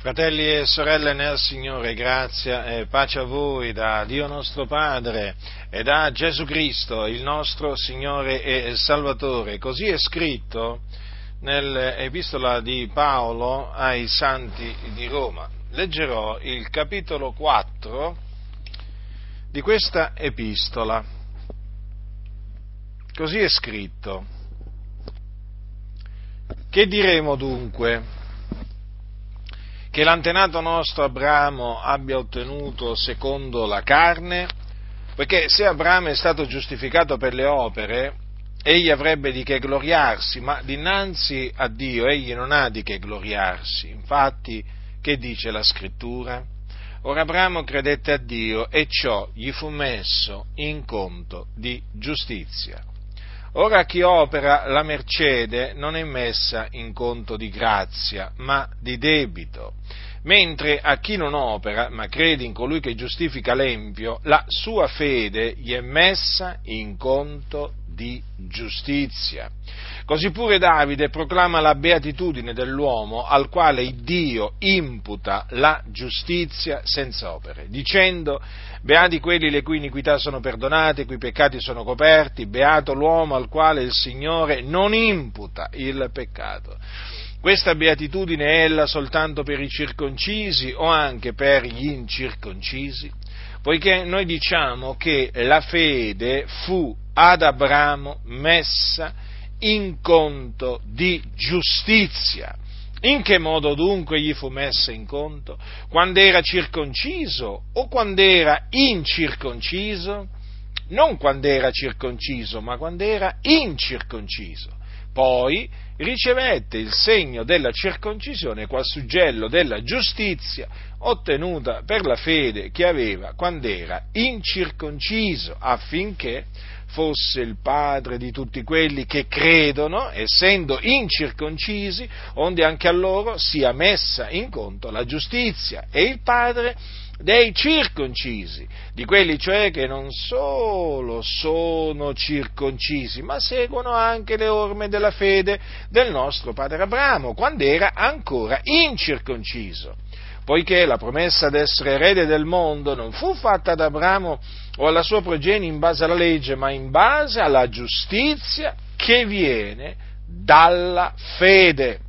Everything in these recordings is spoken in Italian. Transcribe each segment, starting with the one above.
Fratelli e sorelle nel Signore, grazia e pace a voi da Dio nostro Padre e da Gesù Cristo, il nostro Signore e Salvatore. Così è scritto nell'epistola di Paolo ai Santi di Roma. Leggerò il capitolo 4 di questa epistola. Così è scritto. Che diremo dunque? Che l'antenato nostro Abramo abbia ottenuto secondo la carne, perché se Abramo è stato giustificato per le opere, egli avrebbe di che gloriarsi, ma dinanzi a Dio egli non ha di che gloriarsi. Infatti, che dice la scrittura? Ora Abramo credette a Dio e ciò gli fu messo in conto di giustizia. Ora chi opera la mercede non è messa in conto di grazia, ma di debito, mentre a chi non opera, ma crede in colui che giustifica l'empio, la sua fede gli è messa in conto di giustizia. Così pure Davide proclama la beatitudine dell'uomo al quale Dio imputa la giustizia senza opere, dicendo Beati quelli le cui iniquità sono perdonate, i cui peccati sono coperti, beato l'uomo al quale il Signore non imputa il peccato. Questa beatitudine è ella soltanto per i circoncisi o anche per gli incirconcisi? Poiché noi diciamo che la fede fu ad Abramo messa in conto di giustizia. In che modo dunque gli fu messa in conto? Quando era circonciso o quando era incirconciso? Non quando era circonciso, ma quando era incirconciso. Poi ricevette il segno della circoncisione qual suggello della giustizia ottenuta per la fede che aveva quando era incirconciso, affinché fosse il padre di tutti quelli che credono, essendo incirconcisi, onde anche a loro sia messa in conto la giustizia, e il padre dei circoncisi, di quelli cioè che non solo sono circoncisi, ma seguono anche le orme della fede del nostro padre Abramo, quando era ancora incirconciso poiché la promessa d'essere erede del mondo non fu fatta ad Abramo o alla sua progenie in base alla legge, ma in base alla giustizia che viene dalla fede.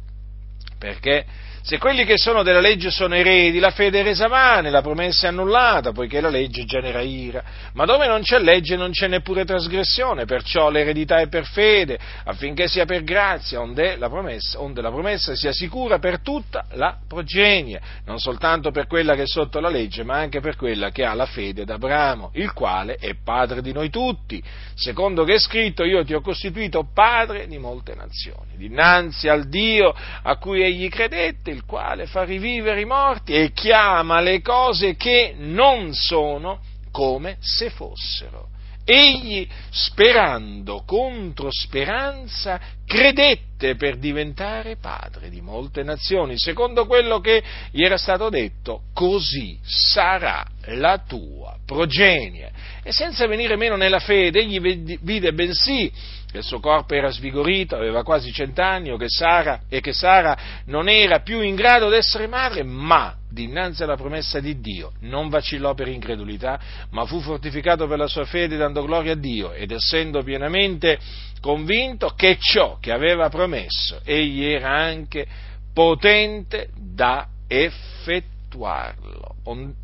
Perché se quelli che sono della legge sono eredi, la fede è resa vana, la promessa è annullata, poiché la legge genera ira. Ma dove non c'è legge non c'è neppure trasgressione, perciò l'eredità è per fede, affinché sia per grazia, onde la promessa, onde la promessa sia sicura per tutta la progenie, non soltanto per quella che è sotto la legge, ma anche per quella che ha la fede d'Abramo, il quale è padre di noi tutti. Secondo che è scritto, io ti ho costituito padre di molte nazioni. Dinanzi al Dio a cui egli credette, il quale fa rivivere i morti e chiama le cose che non sono come se fossero. Egli, sperando contro speranza, credette per diventare padre di molte nazioni, secondo quello che gli era stato detto, così sarà la tua progenie. E senza venire meno nella fede, egli vide bensì che il suo corpo era svigorito, aveva quasi cent'anni, che Sara, e che Sara non era più in grado di essere madre, ma dinanzi alla promessa di Dio non vacillò per incredulità, ma fu fortificato per la sua fede dando gloria a Dio ed essendo pienamente convinto che ciò che aveva promesso egli era anche potente da effettuarlo,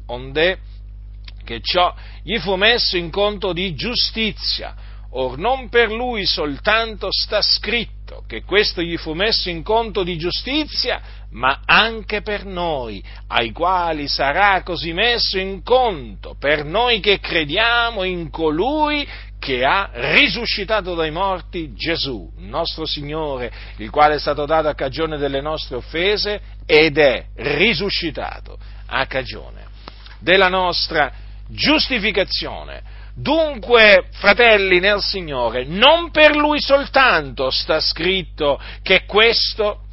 onde che ciò gli fu messo in conto di giustizia Or non per lui soltanto sta scritto che questo gli fu messo in conto di giustizia, ma anche per noi, ai quali sarà così messo in conto, per noi che crediamo in colui che ha risuscitato dai morti Gesù, nostro Signore, il quale è stato dato a cagione delle nostre offese ed è risuscitato a cagione della nostra giustificazione Dunque, fratelli nel Signore, non per lui soltanto sta scritto che questo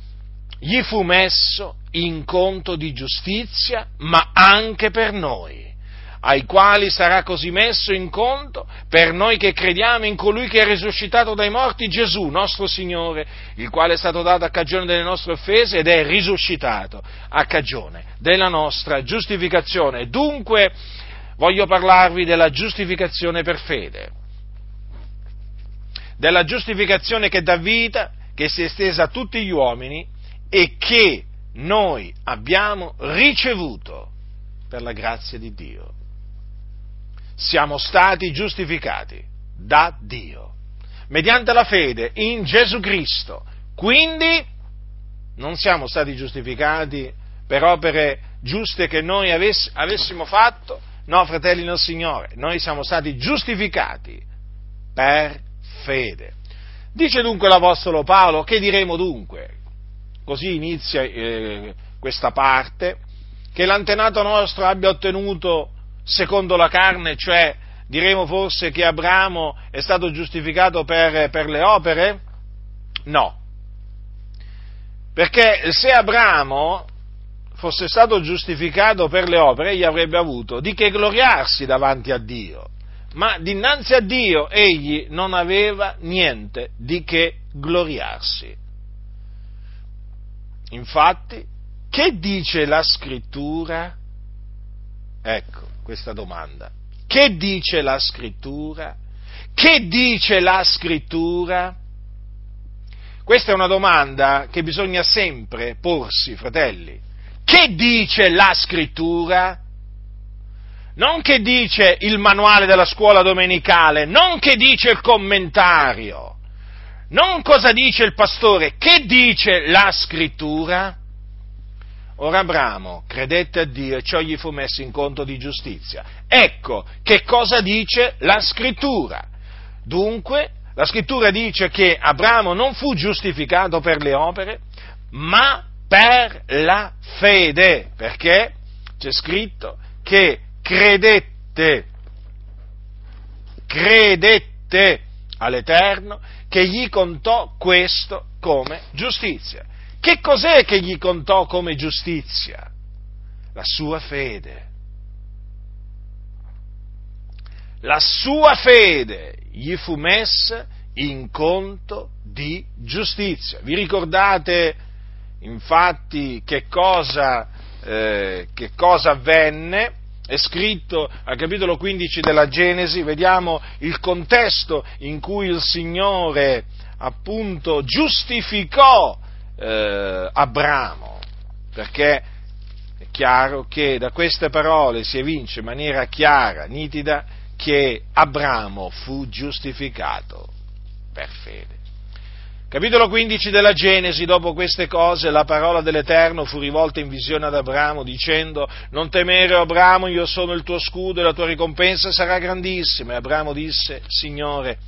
gli fu messo in conto di giustizia, ma anche per noi, ai quali sarà così messo in conto per noi che crediamo in colui che è risuscitato dai morti, Gesù, nostro Signore, il quale è stato dato a cagione delle nostre offese ed è risuscitato a cagione della nostra giustificazione. Dunque voglio parlarvi della giustificazione per fede, della giustificazione che dà vita, che si è estesa a tutti gli uomini e che noi abbiamo ricevuto per la grazia di Dio. Siamo stati giustificati da Dio, mediante la fede in Gesù Cristo. Quindi non siamo stati giustificati per opere giuste che noi avess- avessimo fatto, no fratelli nel Signore, noi siamo stati giustificati per fede. Dice dunque l'Apostolo Paolo, che diremo dunque? Così inizia eh, questa parte, che l'antenato nostro abbia ottenuto secondo la carne, cioè diremo forse che Abramo è stato giustificato per, per le opere? No. Perché se Abramo fosse stato giustificato per le opere, egli avrebbe avuto di che gloriarsi davanti a Dio ma dinanzi a Dio egli non aveva niente di che gloriarsi. Infatti, che dice la scrittura? Ecco questa domanda. Che dice la scrittura? Che dice la scrittura? Questa è una domanda che bisogna sempre porsi, fratelli. Che dice la scrittura? non che dice il manuale della scuola domenicale, non che dice il commentario, non cosa dice il pastore, che dice la scrittura? Ora Abramo credette a Dio e ciò gli fu messo in conto di giustizia. Ecco che cosa dice la scrittura. Dunque, la scrittura dice che Abramo non fu giustificato per le opere, ma per la fede, perché c'è scritto che credette, credette all'Eterno che gli contò questo come giustizia. Che cos'è che gli contò come giustizia? La sua fede. La sua fede gli fu messa in conto di giustizia. Vi ricordate infatti che cosa, eh, che cosa avvenne? è scritto al capitolo 15 della Genesi, vediamo il contesto in cui il Signore appunto giustificò eh, Abramo, perché è chiaro che da queste parole si evince in maniera chiara, nitida, che Abramo fu giustificato per fede. Capitolo 15 della Genesi, dopo queste cose, la parola dell'Eterno fu rivolta in visione ad Abramo dicendo, non temere Abramo, io sono il tuo scudo e la tua ricompensa sarà grandissima. E Abramo disse, Signore,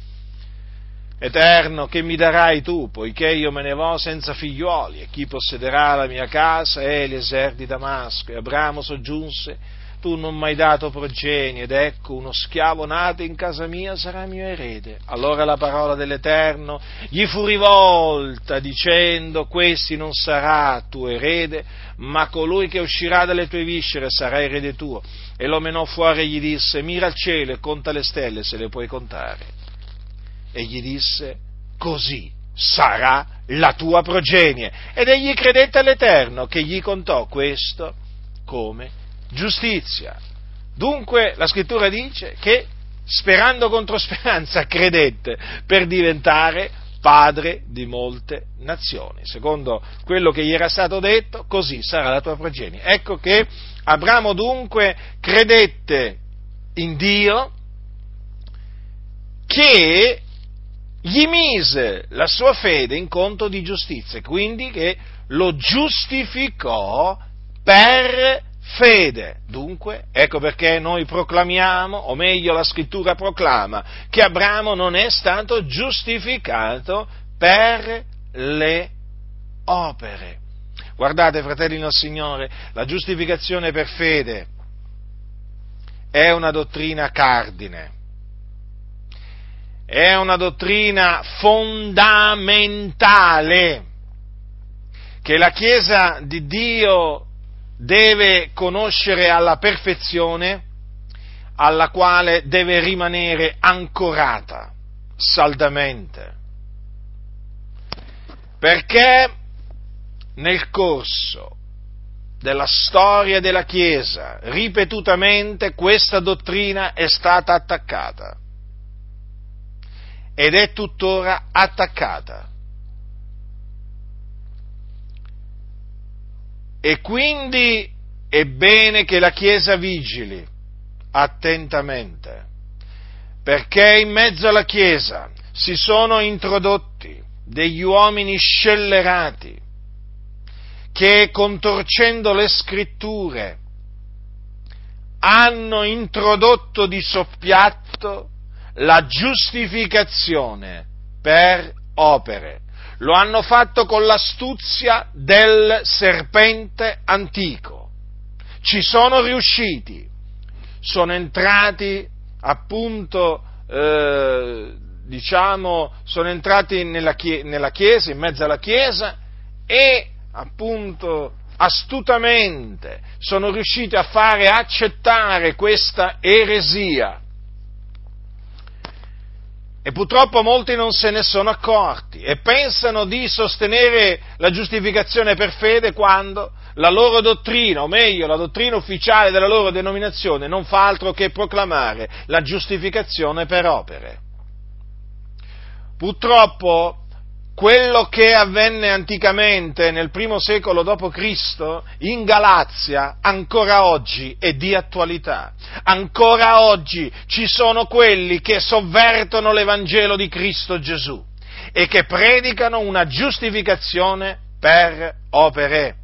Eterno, che mi darai tu, poiché io me ne vo senza figliuoli, e chi possederà la mia casa è Eliezer di Damasco. E Abramo soggiunse, tu non mi hai dato progenie ed ecco uno schiavo nato in casa mia sarà mio erede. Allora la parola dell'Eterno gli fu rivolta dicendo questi non sarà tuo erede, ma colui che uscirà dalle tue viscere sarà erede tuo. E lo menò fuori e gli disse mira al cielo e conta le stelle se le puoi contare. E gli disse così sarà la tua progenie. Ed egli credette all'Eterno che gli contò questo come giustizia. Dunque la scrittura dice che sperando contro speranza credette per diventare padre di molte nazioni. Secondo quello che gli era stato detto, così sarà la tua progenie. Ecco che Abramo dunque credette in Dio che gli mise la sua fede in conto di giustizia, quindi che lo giustificò per fede. Dunque, ecco perché noi proclamiamo, o meglio la scrittura proclama, che Abramo non è stato giustificato per le opere. Guardate, fratelli del Signore, la giustificazione per fede è una dottrina cardine, è una dottrina fondamentale che la Chiesa di Dio deve conoscere alla perfezione alla quale deve rimanere ancorata saldamente. Perché nel corso della storia della Chiesa ripetutamente questa dottrina è stata attaccata ed è tuttora attaccata. E quindi è bene che la Chiesa vigili attentamente, perché in mezzo alla Chiesa si sono introdotti degli uomini scellerati che contorcendo le scritture hanno introdotto di soppiatto la giustificazione per opere. Lo hanno fatto con l'astuzia del serpente antico. Ci sono riusciti. Sono entrati appunto, eh, diciamo, sono entrati nella, chie- nella Chiesa, in mezzo alla Chiesa e appunto astutamente sono riusciti a fare accettare questa eresia e purtroppo molti non se ne sono accorti e pensano di sostenere la giustificazione per fede quando la loro dottrina, o meglio la dottrina ufficiale della loro denominazione, non fa altro che proclamare la giustificazione per opere. Purtroppo quello che avvenne anticamente nel primo secolo d.C. in Galazia ancora oggi è di attualità. Ancora oggi ci sono quelli che sovvertono l'Evangelo di Cristo Gesù e che predicano una giustificazione per opere.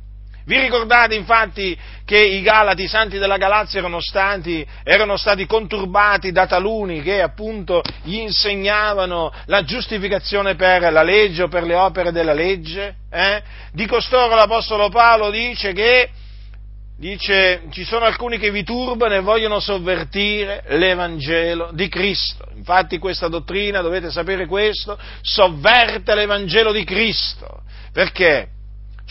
Vi ricordate infatti che i Galati, i santi della Galazia, erano stati, erano stati conturbati da taluni che appunto gli insegnavano la giustificazione per la legge o per le opere della legge? Eh? Di costoro l'Apostolo Paolo dice che dice ci sono alcuni che vi turbano e vogliono sovvertire l'Evangelo di Cristo. Infatti questa dottrina, dovete sapere questo, sovverte l'Evangelo di Cristo. Perché?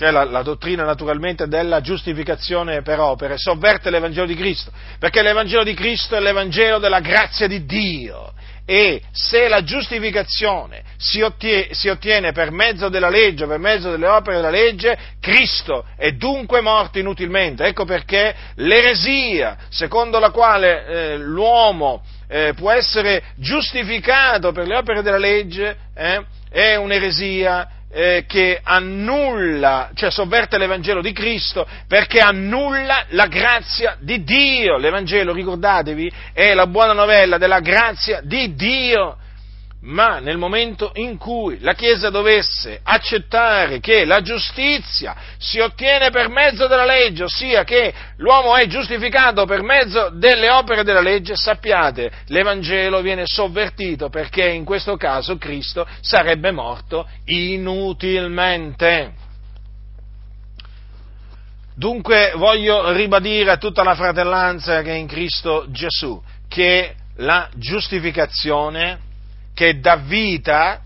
Cioè la, la, dottrina naturalmente della giustificazione per opere, sovverte l'Evangelo di Cristo, perché l'Evangelo di Cristo è l'Evangelo della grazia di Dio e se la giustificazione si ottiene, si ottiene per mezzo della legge, per mezzo delle opere della legge, Cristo è dunque morto inutilmente. Ecco perché l'eresia secondo la quale eh, l'uomo eh, può essere giustificato per le opere della legge eh, è un'eresia eh, che annulla, cioè sovverte l'Evangelo di Cristo perché annulla la grazia di Dio. L'Evangelo, ricordatevi, è la buona novella della grazia di Dio ma nel momento in cui la Chiesa dovesse accettare che la giustizia si ottiene per mezzo della legge, ossia che l'uomo è giustificato per mezzo delle opere della legge, sappiate, l'Evangelo viene sovvertito perché in questo caso Cristo sarebbe morto inutilmente. Dunque voglio ribadire a tutta la fratellanza che è in Cristo Gesù che la giustificazione che dà vita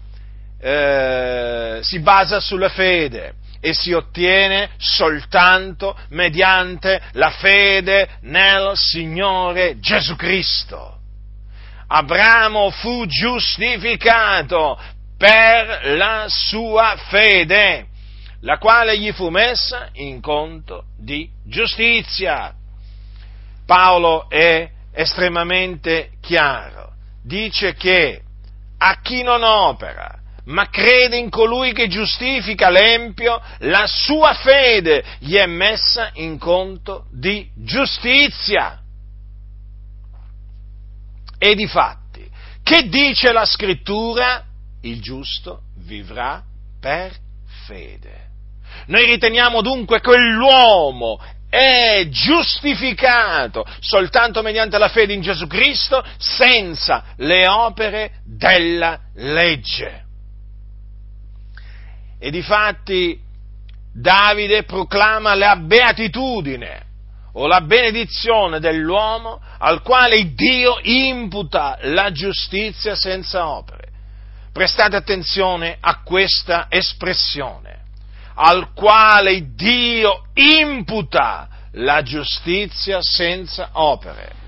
eh, si basa sulla fede e si ottiene soltanto mediante la fede nel Signore Gesù Cristo. Abramo fu giustificato per la sua fede, la quale gli fu messa in conto di giustizia. Paolo è estremamente chiaro, dice che a chi non opera, ma crede in colui che giustifica l'empio, la sua fede gli è messa in conto di giustizia. E di fatti, che dice la scrittura? Il giusto vivrà per fede. Noi riteniamo dunque quell'uomo è giustificato soltanto mediante la fede in Gesù Cristo senza le opere della legge. E difatti Davide proclama la beatitudine o la benedizione dell'uomo al quale Dio imputa la giustizia senza opere. Prestate attenzione a questa espressione al quale Dio imputa la giustizia senza opere.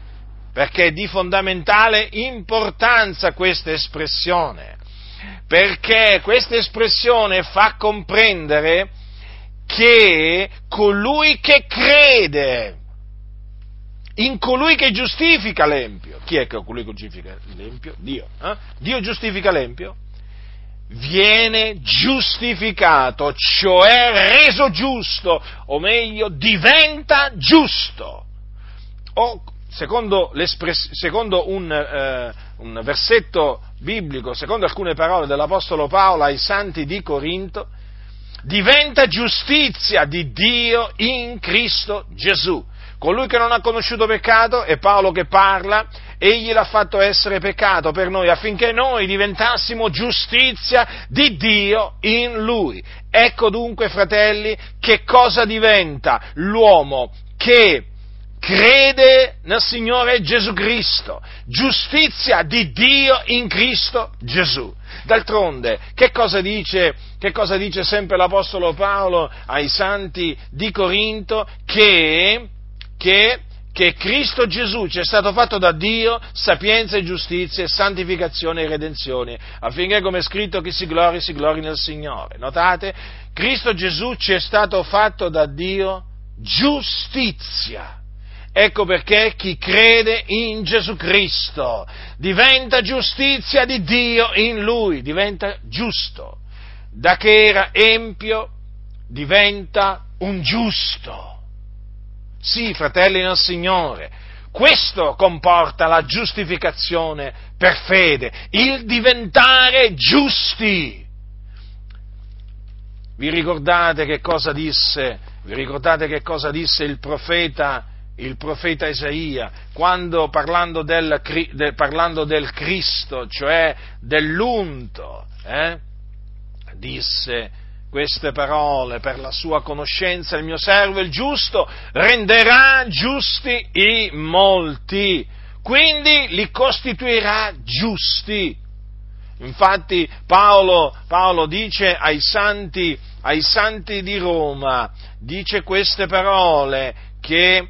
perché è di fondamentale importanza questa espressione, perché questa espressione fa comprendere che colui che crede in colui che giustifica l'empio, chi è colui che giustifica l'empio? Dio. Eh? Dio giustifica l'empio? Viene giustificato, cioè reso giusto, o meglio, diventa giusto. O, secondo, secondo un, eh, un versetto biblico, secondo alcune parole dell'Apostolo Paolo ai santi di Corinto, diventa giustizia di Dio in Cristo Gesù. Colui che non ha conosciuto peccato è Paolo che parla, egli l'ha fatto essere peccato per noi affinché noi diventassimo giustizia di Dio in lui. Ecco dunque, fratelli, che cosa diventa l'uomo che crede nel Signore Gesù Cristo, giustizia di Dio in Cristo Gesù. D'altronde, che cosa dice, che cosa dice sempre l'Apostolo Paolo ai santi di Corinto? Che che, che Cristo Gesù ci è stato fatto da Dio sapienza e giustizia santificazione e redenzione, affinché come è scritto chi si glori si glori nel Signore. Notate? Cristo Gesù ci è stato fatto da Dio giustizia. Ecco perché chi crede in Gesù Cristo diventa giustizia di Dio in Lui, diventa giusto. Da che era empio diventa un giusto. Sì, fratelli nel Signore, questo comporta la giustificazione per fede, il diventare giusti. Vi ricordate che cosa disse, che cosa disse il profeta, il profeta Isaia, quando parlando del, parlando del Cristo, cioè dell'unto, eh, disse queste parole per la sua conoscenza, il mio servo il giusto renderà giusti i molti, quindi li costituirà giusti. Infatti Paolo, Paolo dice ai santi, ai santi di Roma, dice queste parole che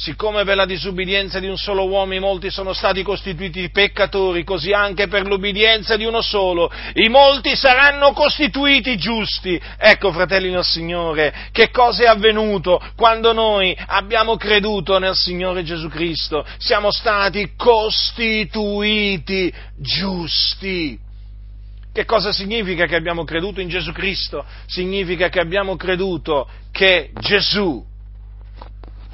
siccome per la disubbidienza di un solo uomo i molti sono stati costituiti peccatori, così anche per l'ubbidienza di uno solo i molti saranno costituiti giusti. Ecco, fratelli del Signore, che cosa è avvenuto quando noi abbiamo creduto nel Signore Gesù Cristo? Siamo stati costituiti giusti. Che cosa significa che abbiamo creduto in Gesù Cristo? Significa che abbiamo creduto che Gesù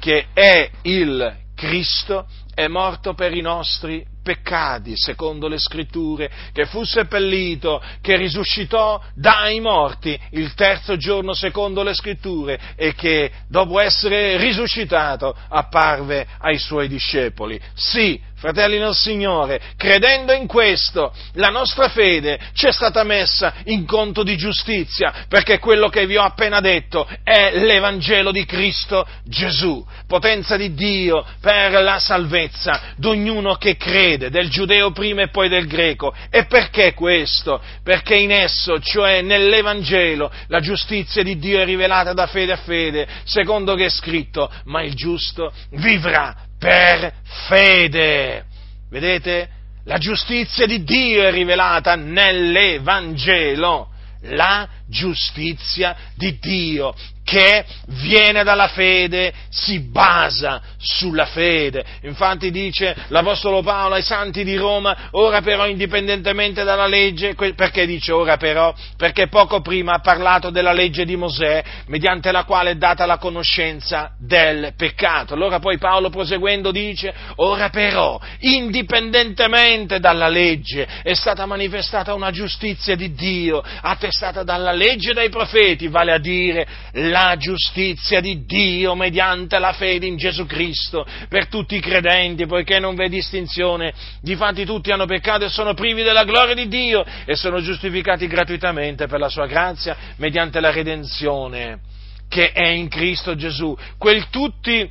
che è il Cristo, è morto per i nostri peccati, secondo le scritture, che fu seppellito, che risuscitò dai morti il terzo giorno, secondo le scritture, e che dopo essere risuscitato apparve ai suoi discepoli. Sì, fratelli nel Signore, credendo in questo, la nostra fede ci è stata messa in conto di giustizia, perché quello che vi ho appena detto è l'Evangelo di Cristo Gesù, potenza di Dio per la salvezza di ognuno che crede, del giudeo prima e poi del greco. E perché questo? Perché in esso, cioè nell'Evangelo, la giustizia di Dio è rivelata da fede a fede, secondo che è scritto, ma il giusto vivrà per fede. Vedete? La giustizia di Dio è rivelata nell'Evangelo. La giustizia di Dio che viene dalla fede, si basa sulla fede. Infatti dice l'Apostolo Paolo ai santi di Roma, ora però indipendentemente dalla legge, perché dice ora però? Perché poco prima ha parlato della legge di Mosè, mediante la quale è data la conoscenza del peccato. Allora poi Paolo proseguendo dice, ora però, indipendentemente dalla legge, è stata manifestata una giustizia di Dio, attestata dalla legge dai profeti, vale a dire la la giustizia di Dio mediante la fede in Gesù Cristo per tutti i credenti, poiché non v'è distinzione. Difatti tutti hanno peccato e sono privi della gloria di Dio e sono giustificati gratuitamente per la sua grazia mediante la redenzione che è in Cristo Gesù. Quel tutti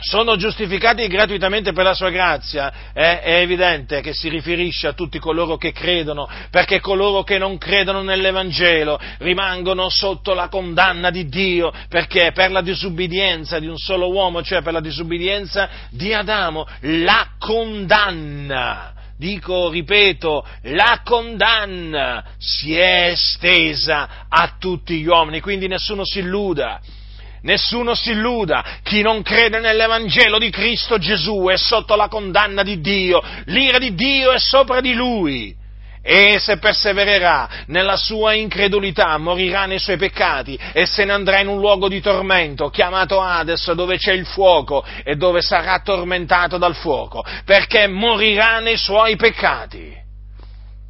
sono giustificati gratuitamente per la sua grazia, eh, è evidente che si riferisce a tutti coloro che credono, perché coloro che non credono nell'Evangelo rimangono sotto la condanna di Dio, perché per la disubbidienza di un solo uomo, cioè per la disubbidienza di Adamo, la condanna dico, ripeto, la condanna si è estesa a tutti gli uomini, quindi nessuno si illuda. Nessuno si illuda, chi non crede nell'Evangelo di Cristo Gesù è sotto la condanna di Dio, l'ira di Dio è sopra di lui. E se persevererà nella sua incredulità, morirà nei suoi peccati e se ne andrà in un luogo di tormento, chiamato Hades, dove c'è il fuoco e dove sarà tormentato dal fuoco, perché morirà nei suoi peccati.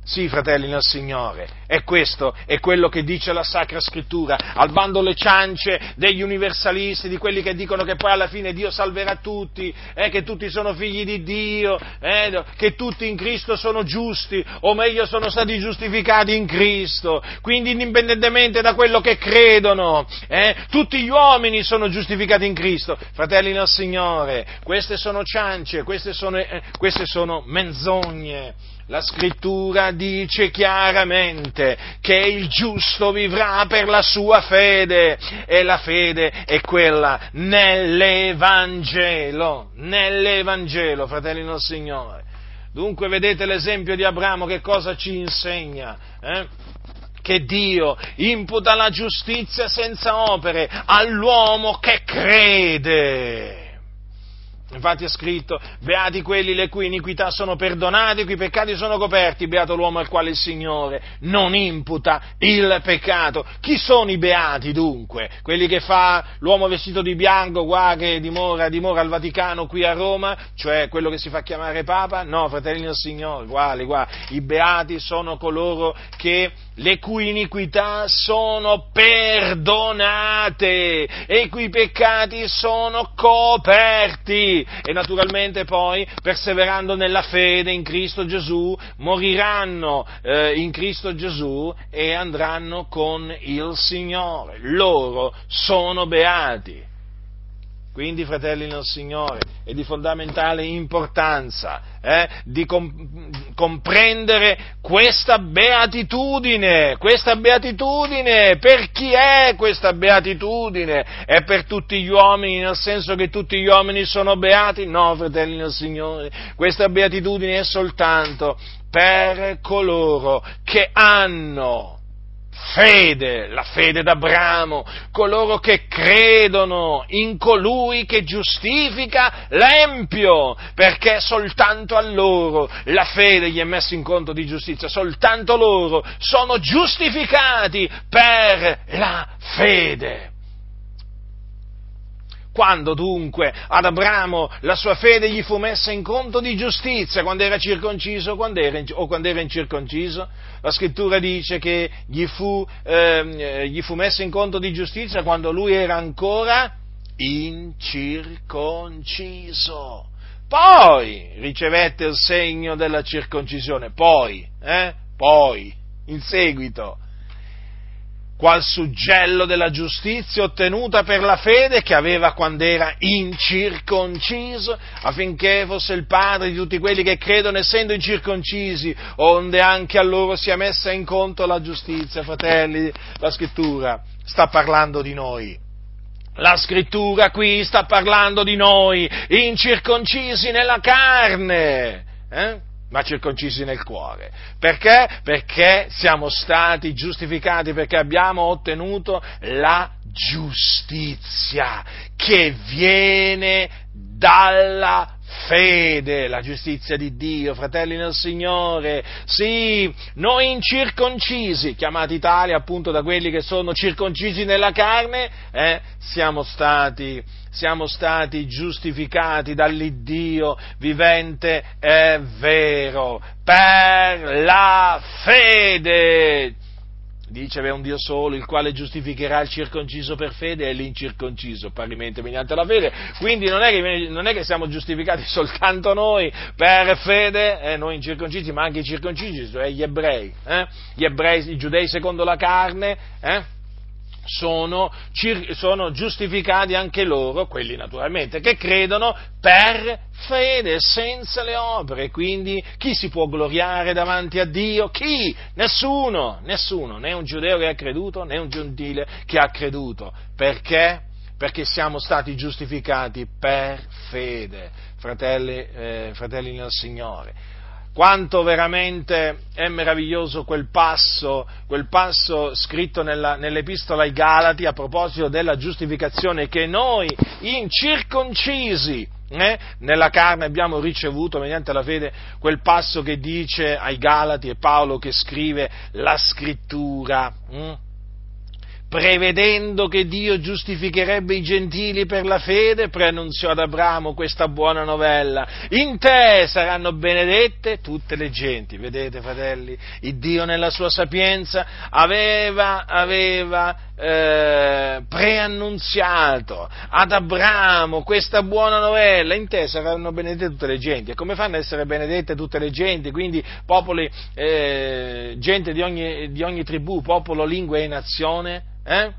Sì, fratelli nel Signore, e questo è quello che dice la Sacra Scrittura, al bando le ciance degli universalisti, di quelli che dicono che poi alla fine Dio salverà tutti, eh, che tutti sono figli di Dio, eh, che tutti in Cristo sono giusti, o meglio sono stati giustificati in Cristo, quindi indipendentemente da quello che credono, eh, tutti gli uomini sono giustificati in Cristo. Fratelli nel Signore, queste sono ciance, queste sono, eh, queste sono menzogne la scrittura dice chiaramente che il giusto vivrà per la sua fede e la fede è quella nell'Evangelo, nell'Evangelo, fratelli del Signore. Dunque vedete l'esempio di Abramo che cosa ci insegna? Eh? Che Dio imputa la giustizia senza opere all'uomo che crede. Infatti è scritto, beati quelli le cui iniquità sono perdonate, i cui peccati sono coperti, beato l'uomo al quale il Signore non imputa il peccato. Chi sono i beati dunque? Quelli che fa l'uomo vestito di bianco qua che dimora, dimora al Vaticano qui a Roma, cioè quello che si fa chiamare Papa? No, fratelli del Signore, quali, qua, i beati sono coloro che le cui iniquità sono perdonate e i cui peccati sono coperti e naturalmente poi, perseverando nella fede in Cristo Gesù, moriranno eh, in Cristo Gesù e andranno con il Signore. Loro sono beati. Quindi, fratelli nel Signore, è di fondamentale importanza eh, di com- comprendere questa beatitudine, questa beatitudine, per chi è questa beatitudine? È per tutti gli uomini, nel senso che tutti gli uomini sono beati? No, fratelli nel Signore, questa beatitudine è soltanto per coloro che hanno fede, la fede d'Abramo, coloro che credono in colui che giustifica l'empio, perché soltanto a loro la fede gli è messa in conto di giustizia, soltanto loro sono giustificati per la fede. Quando dunque ad Abramo la sua fede gli fu messa in conto di giustizia, quando era circonciso quando era, o quando era incirconciso? La scrittura dice che gli fu, eh, gli fu messa in conto di giustizia quando lui era ancora incirconciso. Poi ricevette il segno della circoncisione, poi, eh, poi, in seguito qual suggello della giustizia ottenuta per la fede che aveva quando era incirconciso, affinché fosse il padre di tutti quelli che credono essendo incirconcisi, onde anche a loro sia messa in conto la giustizia. Fratelli, la scrittura sta parlando di noi. La scrittura qui sta parlando di noi, incirconcisi nella carne. Eh? Ma circoncisi nel cuore. Perché? Perché siamo stati giustificati, perché abbiamo ottenuto la giustizia che viene dalla fede, la giustizia di Dio, fratelli nel Signore. Sì, noi incirconcisi, chiamati tali appunto da quelli che sono circoncisi nella carne, eh, siamo stati siamo stati giustificati dall'Iddio vivente e vero per la fede. Dice è un Dio solo, il quale giustificherà il circonciso per fede e l'incirconciso parimenti mediante la fede. Quindi non è che, non è che siamo giustificati soltanto noi per fede, eh, noi incirconcisi, ma anche i circoncisi, cioè gli ebrei, eh? gli ebrei, i giudei secondo la carne, eh? Sono, sono, giustificati anche loro, quelli naturalmente, che credono per fede, senza le opere. Quindi chi si può gloriare davanti a Dio? Chi? Nessuno, nessuno, né un giudeo che ha creduto, né un gentile che ha creduto. Perché? Perché siamo stati giustificati per fede, fratelli, eh, fratelli nel Signore quanto veramente è meraviglioso quel passo, quel passo scritto nella, nell'epistola ai Galati a proposito della giustificazione che noi incirconcisi eh, nella carne abbiamo ricevuto mediante la fede quel passo che dice ai Galati e Paolo che scrive la scrittura. Hm? Prevedendo che Dio giustificherebbe i gentili per la fede, preannunziò ad Abramo questa buona novella. In te saranno benedette tutte le genti. Vedete, fratelli, il Dio nella sua sapienza aveva, aveva eh, preannunziato ad Abramo questa buona novella. In te saranno benedette tutte le genti. E come fanno ad essere benedette tutte le genti? Quindi popoli, eh, gente di ogni, di ogni tribù, popolo, lingua e nazione? Eh?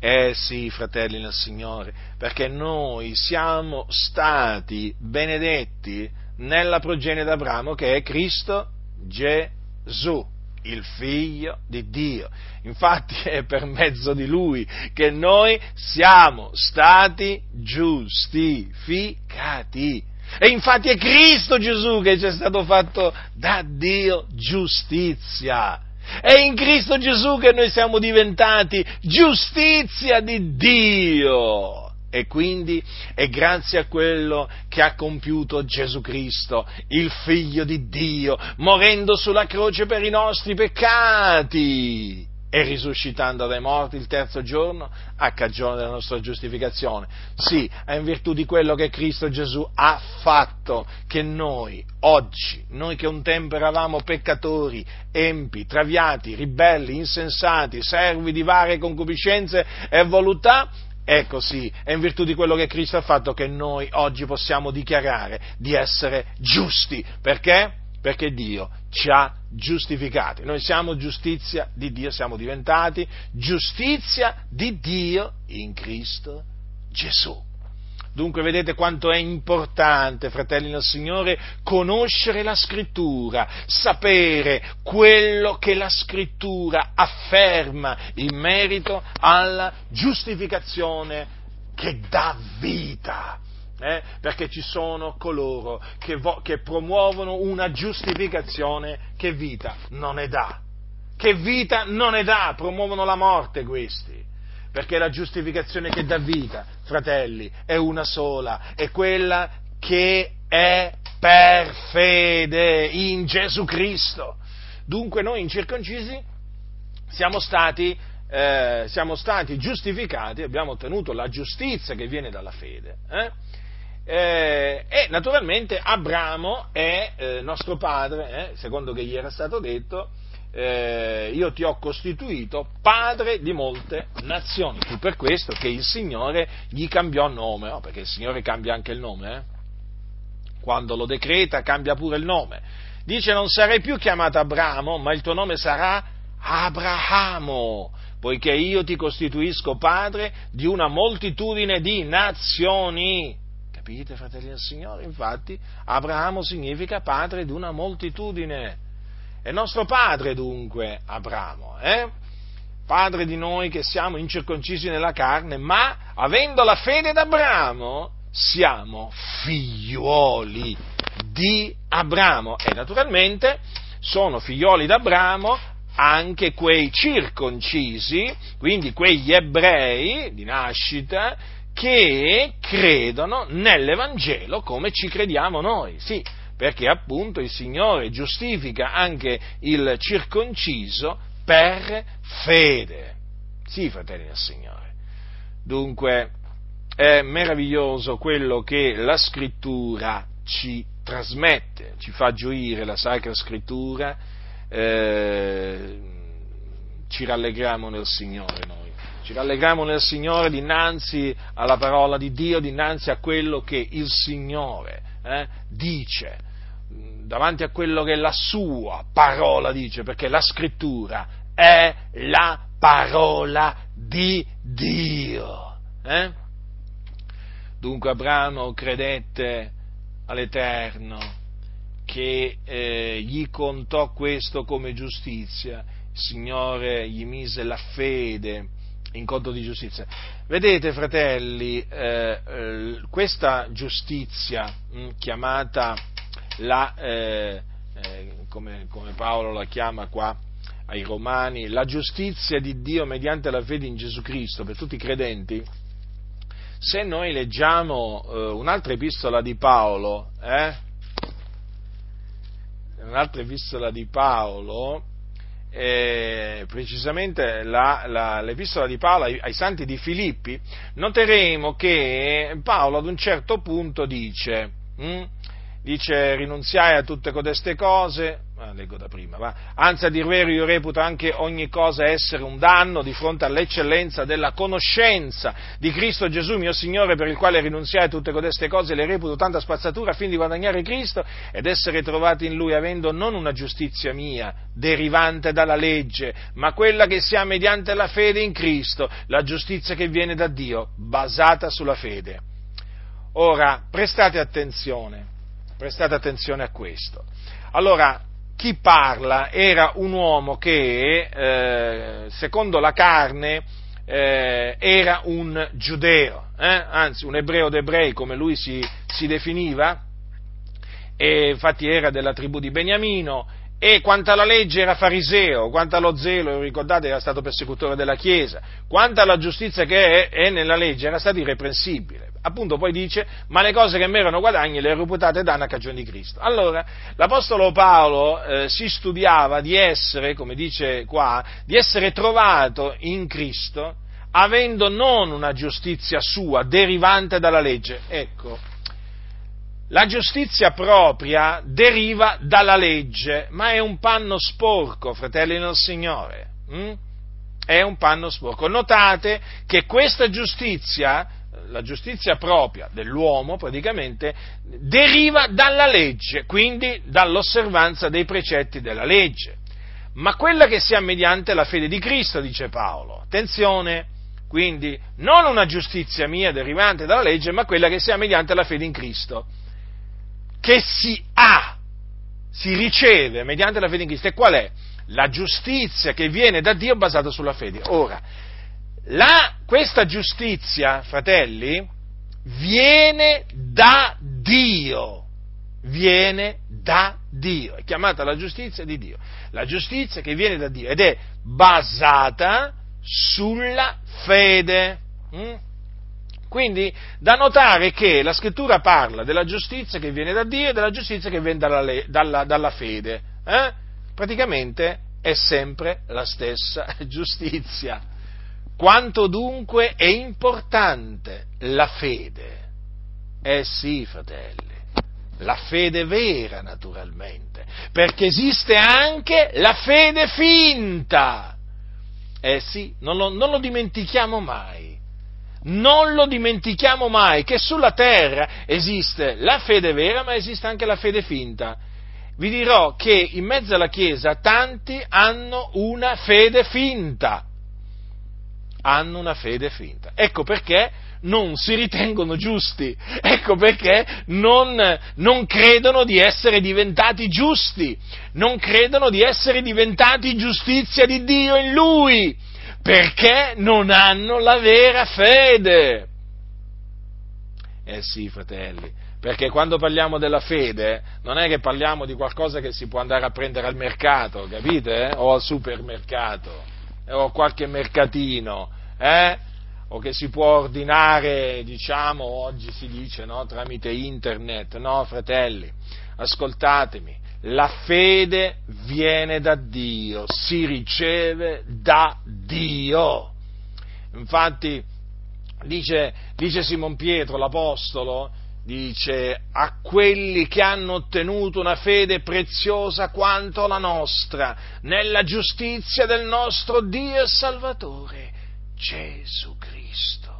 Eh sì, fratelli nel Signore, perché noi siamo stati benedetti nella progenie d'Abramo che è Cristo Gesù, il figlio di Dio. Infatti è per mezzo di lui che noi siamo stati giustificati. E infatti è Cristo Gesù che ci è stato fatto da Dio giustizia. È in Cristo Gesù che noi siamo diventati giustizia di Dio. E quindi è grazie a quello che ha compiuto Gesù Cristo, il Figlio di Dio, morendo sulla croce per i nostri peccati e risuscitando dai morti il terzo giorno a cagione della nostra giustificazione. Sì, è in virtù di quello che Cristo Gesù ha fatto che noi, oggi, noi che un tempo eravamo peccatori, empi, traviati, ribelli, insensati, servi di varie concupiscenze e voluttà, è così, è in virtù di quello che Cristo ha fatto che noi oggi possiamo dichiarare di essere giusti. Perché? Perché Dio ci ha giustificati. Noi siamo giustizia di Dio, siamo diventati giustizia di Dio in Cristo Gesù. Dunque vedete quanto è importante, fratelli del Signore, conoscere la scrittura, sapere quello che la scrittura afferma in merito alla giustificazione che dà vita eh? perché ci sono coloro che, vo- che promuovono una giustificazione che vita non ne dà. Che vita non ne dà, promuovono la morte questi. Perché la giustificazione che dà vita, fratelli, è una sola, è quella che è per fede in Gesù Cristo. Dunque noi incirconcisi siamo stati, eh, siamo stati giustificati, abbiamo ottenuto la giustizia che viene dalla fede. Eh? Eh, e naturalmente Abramo è eh, nostro padre, eh, secondo che gli era stato detto, eh, io ti ho costituito padre di molte nazioni. Fu per questo che il Signore gli cambiò nome, no? perché il Signore cambia anche il nome, eh. quando lo decreta cambia pure il nome. Dice non sarai più chiamato Abramo, ma il tuo nome sarà Abrahamo, poiché io ti costituisco padre di una moltitudine di nazioni. Capite, fratelli del Signore? Infatti, Abramo significa padre di una moltitudine. È nostro padre dunque Abramo, eh? Padre di noi che siamo incirconcisi nella carne, ma avendo la fede d'Abramo, siamo figliuoli di Abramo. E naturalmente sono figlioli d'Abramo anche quei circoncisi, quindi quegli ebrei di nascita, che credono nell'Evangelo come ci crediamo noi, sì, perché appunto il Signore giustifica anche il circonciso per fede. Sì, fratelli del Signore. Dunque è meraviglioso quello che la scrittura ci trasmette, ci fa gioire la Sacra Scrittura, eh, ci rallegriamo nel Signore noi. Ci rallegriamo nel Signore dinanzi alla parola di Dio, dinanzi a quello che il Signore eh, dice, davanti a quello che la sua parola dice, perché la scrittura è la parola di Dio. Eh? Dunque Abramo credette all'Eterno che eh, gli contò questo come giustizia, il Signore gli mise la fede in conto di giustizia. Vedete, fratelli, eh, eh, questa giustizia mh, mm, chiamata la, eh, eh, come, come Paolo la chiama qua ai Romani, la giustizia di Dio mediante la fede in Gesù Cristo per tutti i credenti, se noi leggiamo eh, un'altra epistola di Paolo, eh, un'altra epistola di Paolo, eh, precisamente la, la, l'epistola di Paolo ai, ai, santi di Filippi, noteremo che Paolo ad un certo punto dice, hm, dice rinunziai a tutte codeste cose, ah, leggo da prima, va. anzi a dir vero io reputo anche ogni cosa essere un danno di fronte all'eccellenza della conoscenza di Cristo Gesù mio Signore per il quale rinunziai a tutte codeste cose le reputo tanta spazzatura fin di guadagnare Cristo ed essere trovati in Lui avendo non una giustizia mia derivante dalla legge, ma quella che si ha mediante la fede in Cristo, la giustizia che viene da Dio, basata sulla fede. Ora, prestate attenzione, prestate attenzione a questo. Allora, chi parla era un uomo che, eh, secondo la carne, eh, era un giudeo, eh? anzi un ebreo d'ebrei come lui si, si definiva, e infatti era della tribù di Beniamino, e quanto alla legge era fariseo, quanto allo zelo, ricordate, era stato persecutore della Chiesa, quanto alla giustizia che è, è nella legge era stato irreprensibile. Appunto poi dice, ma le cose che mi erano guadagni le ho reputate danno a cagione di Cristo. Allora, l'Apostolo Paolo eh, si studiava di essere, come dice qua, di essere trovato in Cristo, avendo non una giustizia sua derivante dalla legge. Ecco, la giustizia propria deriva dalla legge, ma è un panno sporco, fratelli del Signore. Hm? È un panno sporco. Notate che questa giustizia, la giustizia propria dell'uomo praticamente, deriva dalla legge, quindi dall'osservanza dei precetti della legge. Ma quella che si ha mediante la fede di Cristo, dice Paolo. Attenzione, quindi non una giustizia mia derivante dalla legge, ma quella che si ha mediante la fede in Cristo che si ha, si riceve mediante la fede in Cristo. E qual è? La giustizia che viene da Dio basata sulla fede. Ora, la, questa giustizia, fratelli, viene da Dio. Viene da Dio. È chiamata la giustizia di Dio. La giustizia che viene da Dio ed è basata sulla fede. Mm? Quindi da notare che la scrittura parla della giustizia che viene da Dio e della giustizia che viene dalla, dalla, dalla fede. Eh? Praticamente è sempre la stessa giustizia. Quanto dunque è importante la fede? Eh sì, fratelli, la fede vera naturalmente, perché esiste anche la fede finta. Eh sì, non lo, non lo dimentichiamo mai non lo dimentichiamo mai che sulla terra esiste la fede vera, ma esiste anche la fede finta. Vi dirò che in mezzo alla Chiesa tanti hanno una fede finta. Hanno una fede finta. Ecco perché non si ritengono giusti, ecco perché non, non, credono di essere diventati giusti, non credono di essere diventati giustizia di Dio in Lui perché non hanno la vera fede. Eh sì, fratelli, perché quando parliamo della fede non è che parliamo di qualcosa che si può andare a prendere al mercato, capite? O al supermercato? O a qualche mercatino, eh? o che si può ordinare, diciamo, oggi si dice, no? tramite internet. No, fratelli, ascoltatemi, la fede viene da Dio, si riceve da Dio. Infatti, dice, dice Simon Pietro, l'Apostolo, dice a quelli che hanno ottenuto una fede preziosa quanto la nostra, nella giustizia del nostro Dio e Salvatore, Gesù Cristo.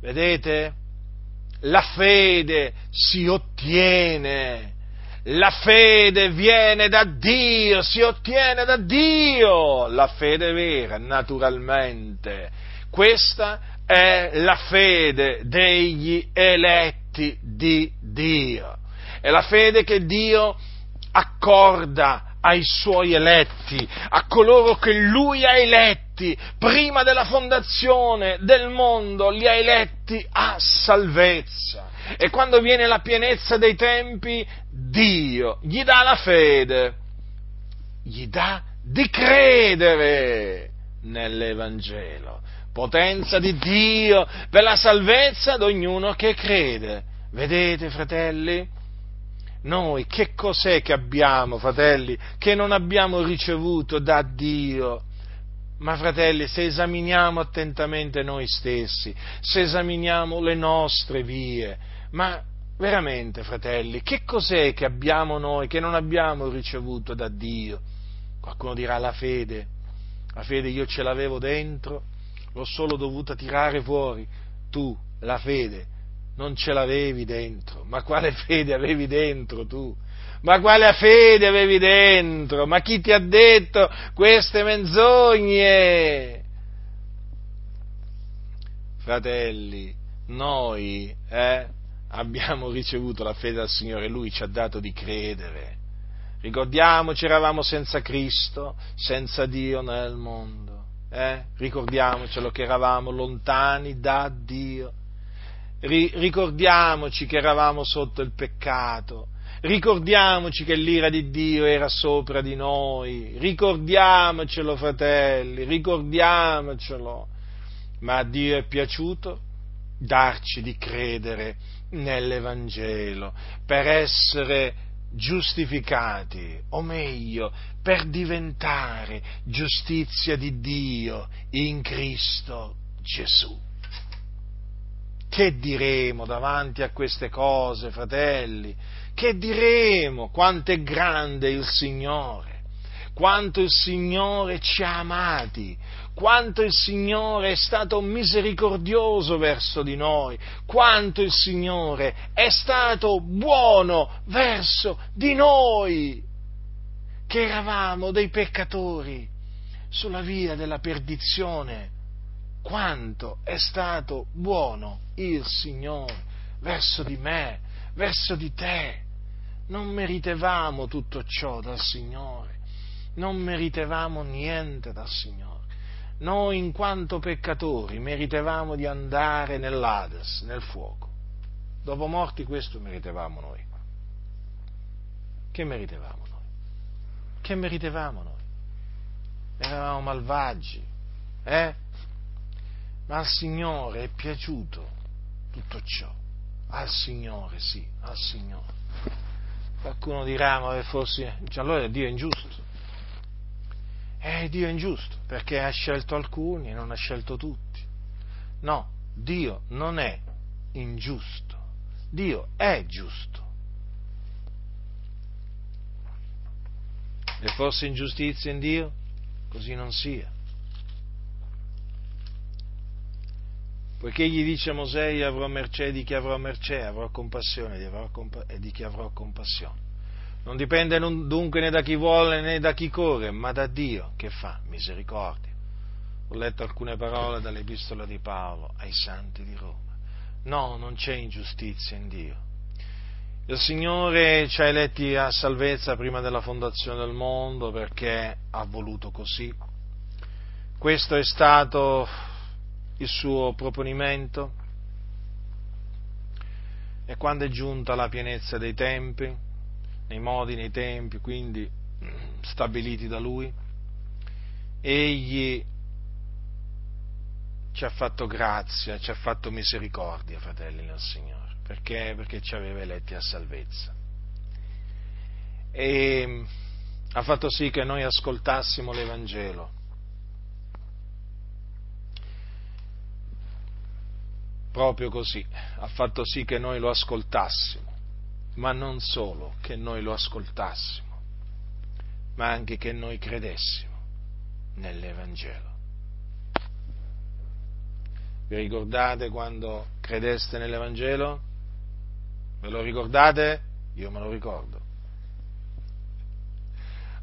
Vedete? La fede si ottiene la fede viene da Dio, si ottiene da Dio, la fede vera, naturalmente. Questa è la fede degli eletti di Dio. È la fede che Dio accorda ai suoi eletti, a coloro che lui ha eletti prima della fondazione del mondo, li ha eletti a salvezza. E quando viene la pienezza dei tempi, Dio gli dà la fede, gli dà di credere nell'Evangelo. Potenza di Dio per la salvezza di ognuno che crede. Vedete, fratelli? Noi che cos'è che abbiamo, fratelli, che non abbiamo ricevuto da Dio? Ma fratelli, se esaminiamo attentamente noi stessi, se esaminiamo le nostre vie, ma veramente, fratelli, che cos'è che abbiamo noi che non abbiamo ricevuto da Dio? Qualcuno dirà la fede. La fede io ce l'avevo dentro, l'ho solo dovuta tirare fuori. Tu, la fede, non ce l'avevi dentro. Ma quale fede avevi dentro tu? Ma quale fede avevi dentro? Ma chi ti ha detto queste menzogne? Fratelli, noi eh, abbiamo ricevuto la fede dal Signore, Lui ci ha dato di credere. Ricordiamoci, eravamo senza Cristo, senza Dio nel mondo. Eh? Ricordiamocelo che eravamo lontani da Dio. Ricordiamoci che eravamo sotto il peccato, ricordiamoci che l'ira di Dio era sopra di noi, ricordiamocelo fratelli, ricordiamocelo, ma a Dio è piaciuto darci di credere nell'Evangelo per essere giustificati, o meglio, per diventare giustizia di Dio in Cristo Gesù. Che diremo davanti a queste cose, fratelli? Che diremo? Quanto è grande il Signore? Quanto il Signore ci ha amati? Quanto il Signore è stato misericordioso verso di noi? Quanto il Signore è stato buono verso di noi? Che eravamo dei peccatori sulla via della perdizione quanto è stato buono il Signore verso di me, verso di te. Non meritevamo tutto ciò dal Signore, non meritevamo niente dal Signore. Noi, in quanto peccatori, meritevamo di andare nell'Ades, nel fuoco. Dopo morti questo meritevamo noi. Che meritevamo noi? Che meritevamo noi? Eravamo malvagi, eh? Ma al Signore è piaciuto tutto ciò. Al Signore, sì, al Signore. Qualcuno dirà, ma forse cioè, allora Dio è ingiusto. Eh, Dio è ingiusto perché ha scelto alcuni e non ha scelto tutti. No, Dio non è ingiusto. Dio è giusto. E fosse ingiustizia in Dio, così non sia. Poiché gli dice a Mosè, io avrò mercé di chi avrò mercé, avrò compassione di, avrò compa- e di chi avrò compassione. Non dipende dunque né da chi vuole né da chi corre, ma da Dio che fa misericordia. Ho letto alcune parole dall'epistola di Paolo ai santi di Roma. No, non c'è ingiustizia in Dio. Il Signore ci ha eletti a salvezza prima della fondazione del mondo perché ha voluto così. Questo è stato il suo proponimento e quando è giunta la pienezza dei tempi, nei modi, nei tempi, quindi stabiliti da lui, egli ci ha fatto grazia, ci ha fatto misericordia, fratelli nel Signore, perché? Perché ci aveva eletti a salvezza. E ha fatto sì che noi ascoltassimo l'Evangelo proprio così, ha fatto sì che noi lo ascoltassimo, ma non solo che noi lo ascoltassimo, ma anche che noi credessimo nell'Evangelo. Vi ricordate quando credeste nell'Evangelo? Ve lo ricordate? Io me lo ricordo.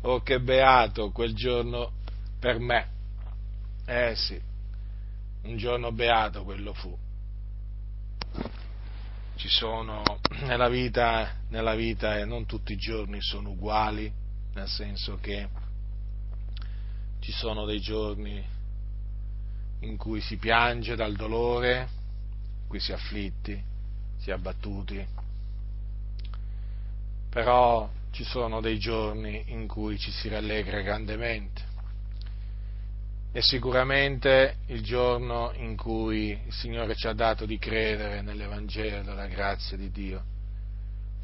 oh che beato quel giorno per me. Eh sì, un giorno beato quello fu. Ci sono nella vita, nella vita e non tutti i giorni sono uguali, nel senso che ci sono dei giorni in cui si piange dal dolore, in cui si è afflitti, si è abbattuti, però ci sono dei giorni in cui ci si rallegra grandemente e sicuramente il giorno in cui il Signore ci ha dato di credere nell'Evangelo della grazia di Dio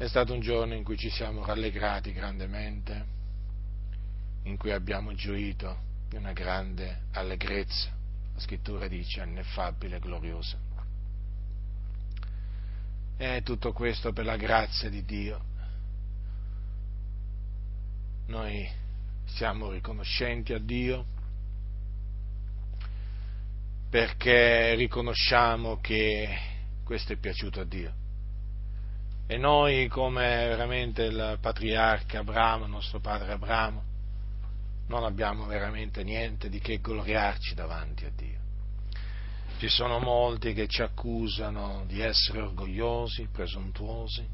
è stato un giorno in cui ci siamo rallegrati grandemente, in cui abbiamo gioito di una grande allegrezza. La scrittura dice ineffabile e gloriosa. E tutto questo per la grazia di Dio. Noi siamo riconoscenti a Dio perché riconosciamo che questo è piaciuto a Dio. E noi, come veramente il patriarca Abramo, il nostro padre Abramo, non abbiamo veramente niente di che gloriarci davanti a Dio. Ci sono molti che ci accusano di essere orgogliosi, presuntuosi,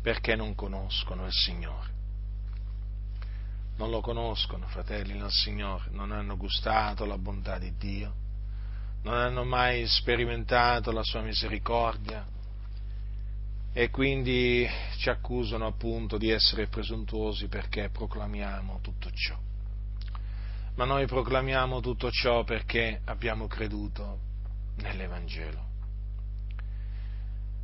perché non conoscono il Signore non lo conoscono, fratelli nel Signore, non hanno gustato la bontà di Dio, non hanno mai sperimentato la sua misericordia e quindi ci accusano appunto di essere presuntuosi perché proclamiamo tutto ciò. Ma noi proclamiamo tutto ciò perché abbiamo creduto nell'Evangelo.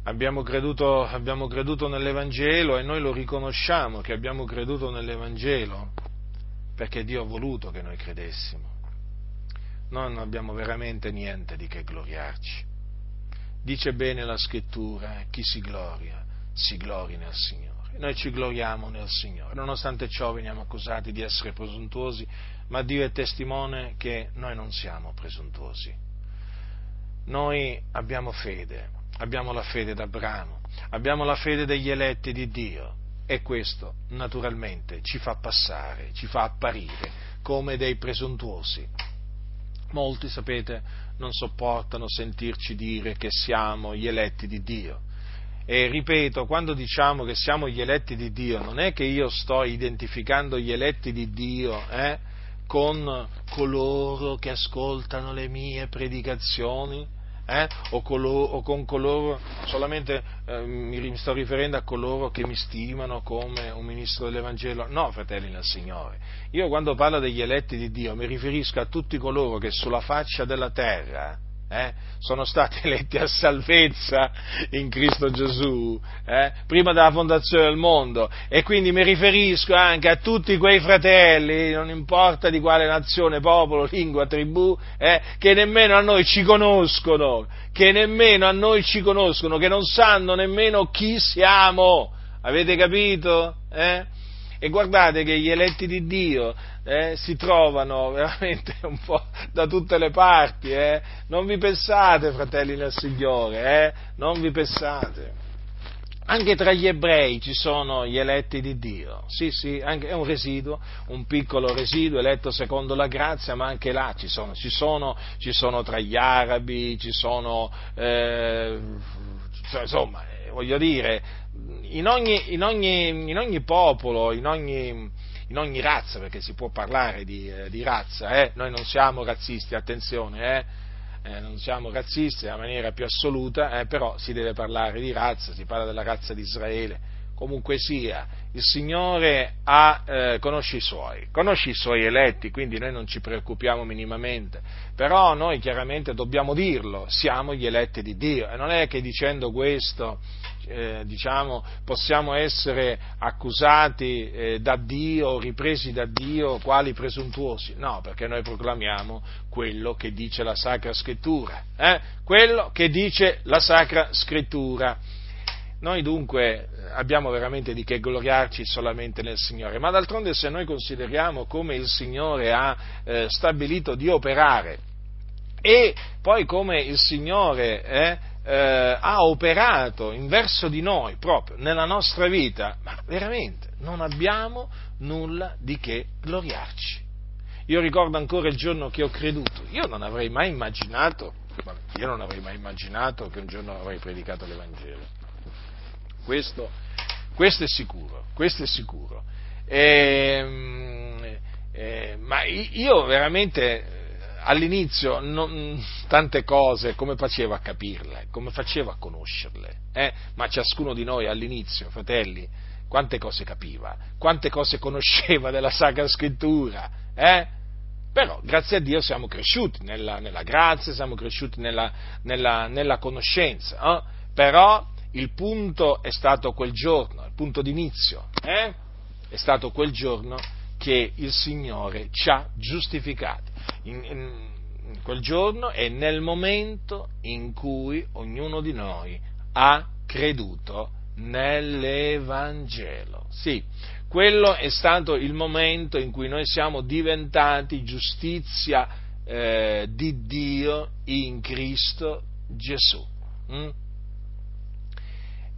Abbiamo creduto, abbiamo creduto, nell'Evangelo e noi lo riconosciamo che abbiamo creduto nell'Evangelo perché Dio ha voluto che noi credessimo. Noi non abbiamo veramente niente di che gloriarci. Dice bene la scrittura, chi si gloria, si glori nel Signore. Noi ci gloriamo nel Signore. Nonostante ciò veniamo accusati di essere presuntuosi, ma Dio è testimone che noi non siamo presuntuosi. Noi abbiamo fede, abbiamo la fede d'Abramo, abbiamo la fede degli eletti di Dio e questo naturalmente ci fa passare, ci fa apparire come dei presuntuosi. Molti, sapete, non sopportano sentirci dire che siamo gli eletti di Dio. E ripeto, quando diciamo che siamo gli eletti di Dio, non è che io sto identificando gli eletti di Dio eh, con coloro che ascoltano le mie predicazioni, eh? o, coloro, o, con coloro, solamente eh, mi sto riferendo a coloro che mi stimano come un ministro dell'Evangelo. No, fratelli nel Signore. Io quando parlo degli eletti di Dio mi riferisco a tutti coloro che sulla faccia della terra eh, sono stati eletti a salvezza in Cristo Gesù, eh, prima della fondazione del mondo, e quindi mi riferisco anche a tutti quei fratelli, non importa di quale nazione, popolo, lingua, tribù, eh, che nemmeno a noi ci conoscono, che nemmeno a noi ci conoscono, che non sanno nemmeno chi siamo. Avete capito? Eh? E guardate che gli eletti di Dio eh, si trovano veramente un po' da tutte le parti. Eh? Non vi pensate, fratelli nel Signore, eh? non vi pensate. Anche tra gli ebrei ci sono gli eletti di Dio, sì, sì, è un residuo, un piccolo residuo eletto secondo la grazia, ma anche là ci sono, ci sono, ci sono tra gli arabi, ci sono, eh, insomma, eh, voglio dire, in ogni, in ogni, in ogni popolo, in ogni, in ogni, razza, perché si può parlare di, eh, di razza, eh? noi non siamo razzisti, attenzione, eh? eh non siamo razzisti nella maniera più assoluta, eh, però si deve parlare di razza, si parla della razza di Israele. Comunque sia, il Signore ha, eh, conosce i Suoi, conosce i Suoi eletti, quindi noi non ci preoccupiamo minimamente, però noi chiaramente dobbiamo dirlo, siamo gli eletti di Dio e non è che dicendo questo eh, diciamo, possiamo essere accusati eh, da Dio, ripresi da Dio, quali presuntuosi. No, perché noi proclamiamo quello che dice la Sacra Scrittura. Eh? Quello che dice la Sacra Scrittura. Noi dunque abbiamo veramente di che gloriarci solamente nel Signore, ma d'altronde se noi consideriamo come il Signore ha eh, stabilito di operare e poi come il Signore eh, eh, ha operato in verso di noi, proprio nella nostra vita, ma veramente non abbiamo nulla di che gloriarci. Io ricordo ancora il giorno che ho creduto, io non avrei mai immaginato, io non avrei mai immaginato che un giorno avrei predicato l'Evangelo. Questo, questo è sicuro, questo è sicuro. E, ehm, eh, ma io veramente all'inizio non, tante cose come facevo a capirle, come facevo a conoscerle, eh? ma ciascuno di noi all'inizio, fratelli, quante cose capiva, quante cose conosceva della Sacra Scrittura, eh? però grazie a Dio siamo cresciuti nella, nella grazia, siamo cresciuti nella, nella, nella conoscenza, eh? però il punto è stato quel giorno, il punto d'inizio, eh? è stato quel giorno che il Signore ci ha giustificati. In, in, quel giorno e nel momento in cui ognuno di noi ha creduto nell'Evangelo. Sì, quello è stato il momento in cui noi siamo diventati giustizia eh, di Dio in Cristo Gesù. Mm?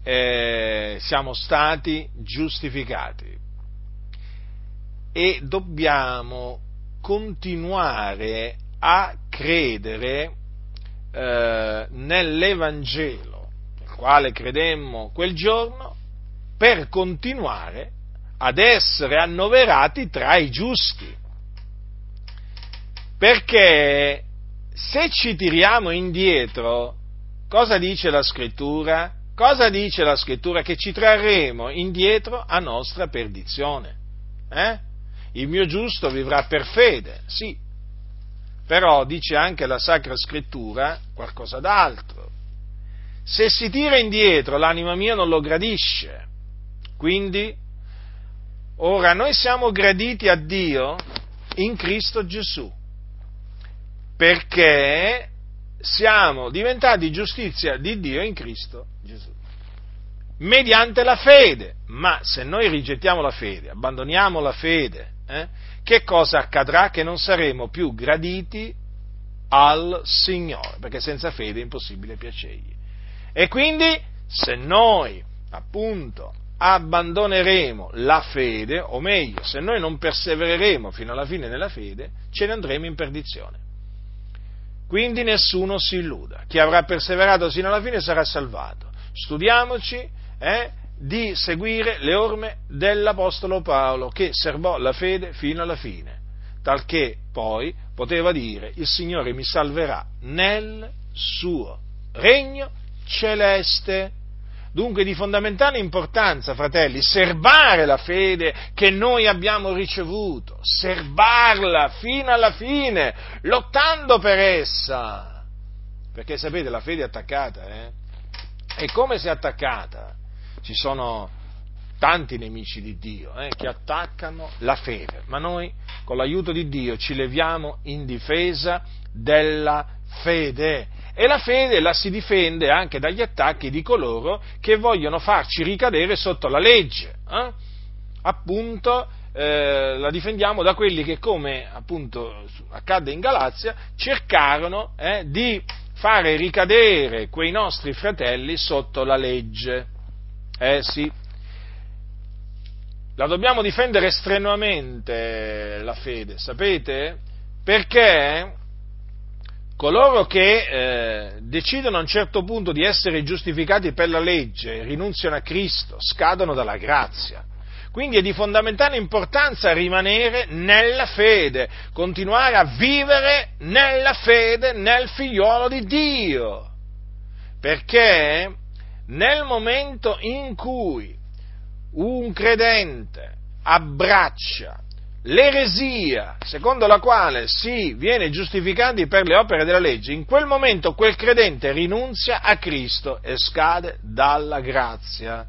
Eh, siamo stati giustificati e dobbiamo continuare a credere eh, nell'Evangelo, nel quale credemmo quel giorno, per continuare ad essere annoverati tra i giusti. Perché se ci tiriamo indietro, cosa dice la scrittura? Cosa dice la scrittura? Che ci trarremo indietro a nostra perdizione. Eh? il mio giusto vivrà per fede, sì, però dice anche la Sacra Scrittura qualcosa d'altro. Se si tira indietro l'anima mia non lo gradisce, quindi ora noi siamo graditi a Dio in Cristo Gesù, perché siamo diventati giustizia di Dio in Cristo Gesù mediante la fede. Ma se noi rigettiamo la fede, abbandoniamo la fede, eh, che cosa accadrà? Che non saremo più graditi al Signore, perché senza fede è impossibile piacergli. E quindi, se noi, appunto, abbandoneremo la fede, o meglio, se noi non persevereremo fino alla fine nella fede, ce ne andremo in perdizione. Quindi nessuno si illuda. Chi avrà perseverato fino alla fine sarà salvato. Studiamoci eh, di seguire le orme dell'Apostolo Paolo che serbò la fede fino alla fine, talché poi poteva dire il Signore mi salverà nel suo regno celeste. Dunque di fondamentale importanza, fratelli, serbare la fede che noi abbiamo ricevuto, serbarla fino alla fine, lottando per essa. Perché sapete, la fede è attaccata, eh? E come si è attaccata? Ci sono tanti nemici di Dio eh, che attaccano la fede, ma noi con l'aiuto di Dio ci leviamo in difesa della fede e la fede la si difende anche dagli attacchi di coloro che vogliono farci ricadere sotto la legge. Eh? Appunto, eh, la difendiamo da quelli che, come appunto accadde in Galazia, cercarono eh, di fare ricadere quei nostri fratelli sotto la legge. Eh sì, la dobbiamo difendere strenuamente la fede, sapete? Perché coloro che eh, decidono a un certo punto di essere giustificati per la legge, rinunziano a Cristo, scadono dalla grazia. Quindi è di fondamentale importanza rimanere nella fede, continuare a vivere nella fede nel figliuolo di Dio. Perché nel momento in cui un credente abbraccia l'eresia secondo la quale si viene giustificati per le opere della legge, in quel momento quel credente rinunzia a Cristo e scade dalla grazia.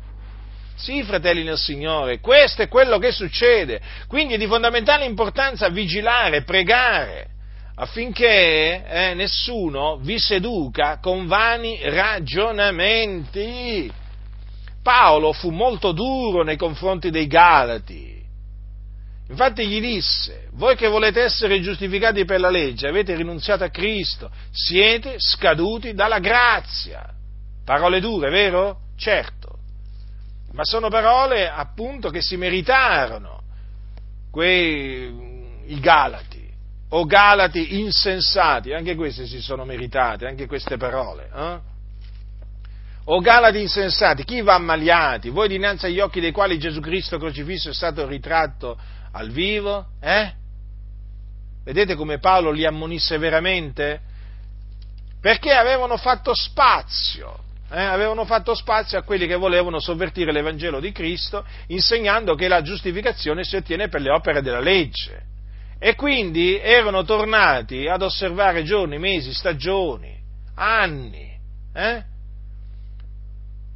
Sì, fratelli nel Signore, questo è quello che succede. Quindi è di fondamentale importanza vigilare, pregare, affinché eh, nessuno vi seduca con vani ragionamenti. Paolo fu molto duro nei confronti dei Galati. Infatti gli disse, voi che volete essere giustificati per la legge, avete rinunziato a Cristo, siete scaduti dalla grazia. Parole dure, vero? Certo. ma sono parole appunto che si meritarono quei, i Galati, o Galati insensati, anche queste si sono meritate, anche queste parole. Eh? O Galati insensati, chi va ammaliati? Voi dinanzi agli occhi dei quali Gesù Cristo crocifisso è stato ritratto al vivo? Eh? Vedete come Paolo li ammonisse veramente? Perché avevano fatto spazio, eh, avevano fatto spazio a quelli che volevano sovvertire l'Evangelo di Cristo, insegnando che la giustificazione si ottiene per le opere della legge. E quindi erano tornati ad osservare giorni, mesi, stagioni, anni. Eh?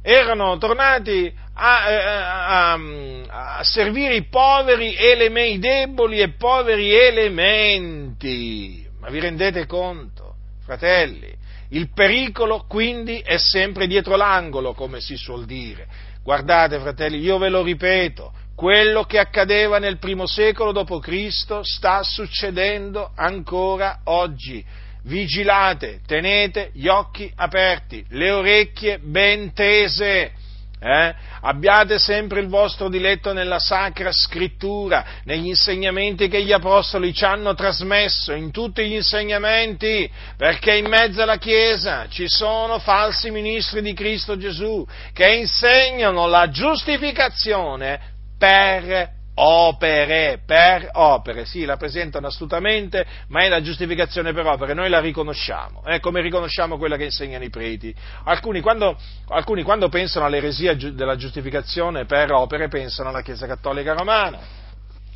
Erano tornati a, eh, a, a, a servire i poveri elementi, i deboli e poveri elementi. Ma vi rendete conto, fratelli? Il pericolo quindi è sempre dietro l'angolo, come si suol dire. Guardate, fratelli, io ve lo ripeto, quello che accadeva nel primo secolo d.C. sta succedendo ancora oggi. Vigilate, tenete gli occhi aperti, le orecchie ben tese eh? Abbiate sempre il vostro diletto nella Sacra Scrittura, negli insegnamenti che gli Apostoli ci hanno trasmesso, in tutti gli insegnamenti, perché in mezzo alla Chiesa ci sono falsi ministri di Cristo Gesù che insegnano la giustificazione per opere, per opere, sì, la presentano astutamente, ma è la giustificazione per opere, noi la riconosciamo, eh, come riconosciamo quella che insegnano i preti. Alcuni quando, alcuni quando pensano all'eresia della giustificazione per opere pensano alla Chiesa Cattolica Romana.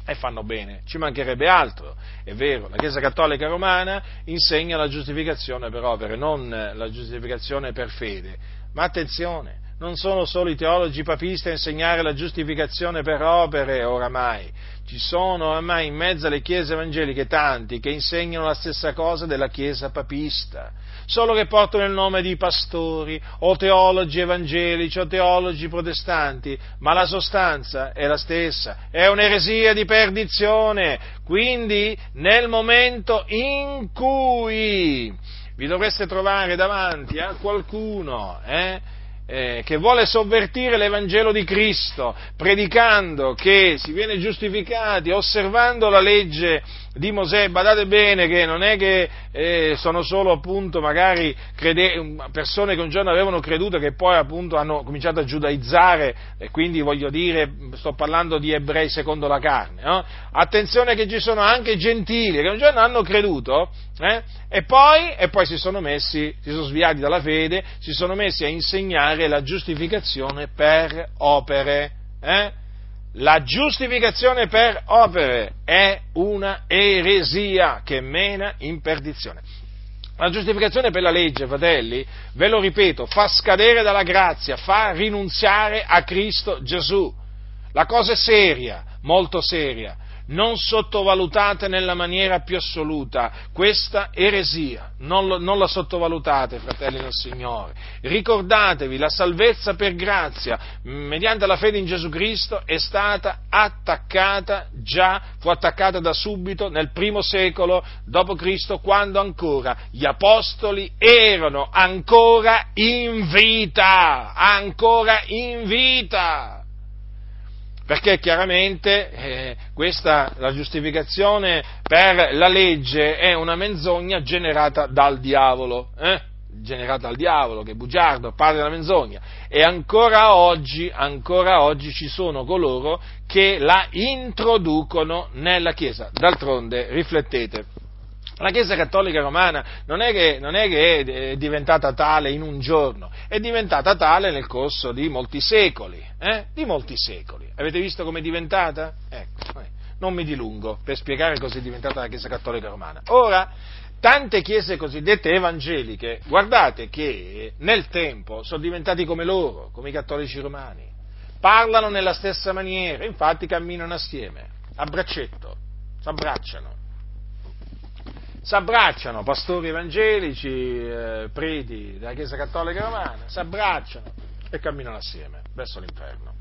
E fanno bene, ci mancherebbe altro, è vero, la Chiesa Cattolica Romana insegna la giustificazione per opere, non la giustificazione per fede. Ma attenzione, non sono solo i teologi papisti a insegnare la giustificazione per opere oramai, ci sono oramai in mezzo alle chiese evangeliche tanti che insegnano la stessa cosa della chiesa papista, solo che portano il nome di pastori o teologi evangelici o teologi protestanti, ma la sostanza è la stessa, è un'eresia di perdizione, quindi nel momento in cui vi dovreste trovare davanti a qualcuno, eh, eh, che vuole sovvertire l'Evangelo di Cristo, predicando che si viene giustificati osservando la legge di Mosè, badate bene che non è che eh, sono solo appunto magari crede- persone che un giorno avevano creduto che poi appunto hanno cominciato a giudaizzare e quindi voglio dire, sto parlando di ebrei secondo la carne, no? attenzione che ci sono anche gentili che un giorno hanno creduto eh, e, poi, e poi si sono messi, si sono sviati dalla fede, si sono messi a insegnare la giustificazione per opere. Eh? La giustificazione per opere è una eresia che mena in perdizione. La giustificazione per la legge, fratelli, ve lo ripeto, fa scadere dalla grazia, fa rinunziare a Cristo Gesù. La cosa è seria, molto seria non sottovalutate nella maniera più assoluta. Questa eresia, non, lo, non, la sottovalutate, fratelli del Signore. Ricordatevi, la salvezza per grazia, mediante la fede in Gesù Cristo, è stata attaccata già, fu attaccata da subito nel primo secolo Cristo, quando ancora gli apostoli erano ancora in vita, ancora in vita perché chiaramente eh, questa, la giustificazione per la legge è una menzogna generata dal diavolo, eh? generata dal diavolo, che è bugiardo, padre della menzogna, e ancora oggi, ancora oggi ci sono coloro che la introducono nella Chiesa. D'altronde, riflettete, la Chiesa Cattolica Romana non è, che, non è, che, è diventata tale in un giorno, è diventata tale nel corso di molti secoli, eh? di molti secoli. Avete visto come è diventata? Ecco, eh, non mi dilungo per spiegare cosa è diventata la Chiesa Cattolica Romana. Ora, tante chiese cosiddette evangeliche, guardate che nel tempo sono diventati come loro, come i cattolici romani, parlano nella stessa maniera, infatti camminano assieme, a braccetto, si abbracciano si abbracciano pastori evangelici, eh, preti della Chiesa Cattolica Romana, si abbracciano e camminano assieme verso l'inferno.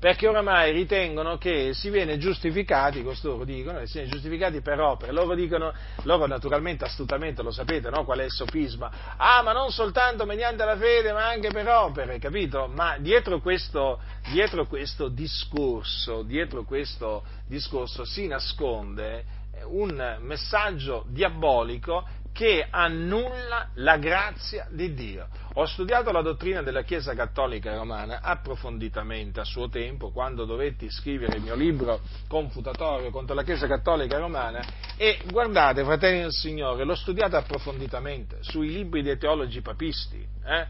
perché oramai ritengono che si viene giustificati, costoro dicono, che si viene giustificati per opere, loro dicono, loro naturalmente astutamente lo sapete, no? qual è il sofisma, ah ma non soltanto mediante la fede ma anche per opere, capito? Ma dietro questo, dietro questo discorso, dietro questo discorso si nasconde un messaggio diabolico che annulla la grazia di Dio. Ho studiato la dottrina della Chiesa Cattolica Romana approfonditamente a suo tempo, quando dovetti scrivere il mio libro confutatorio contro la Chiesa Cattolica Romana e guardate, fratelli del Signore, l'ho studiato approfonditamente sui libri dei teologi papisti eh?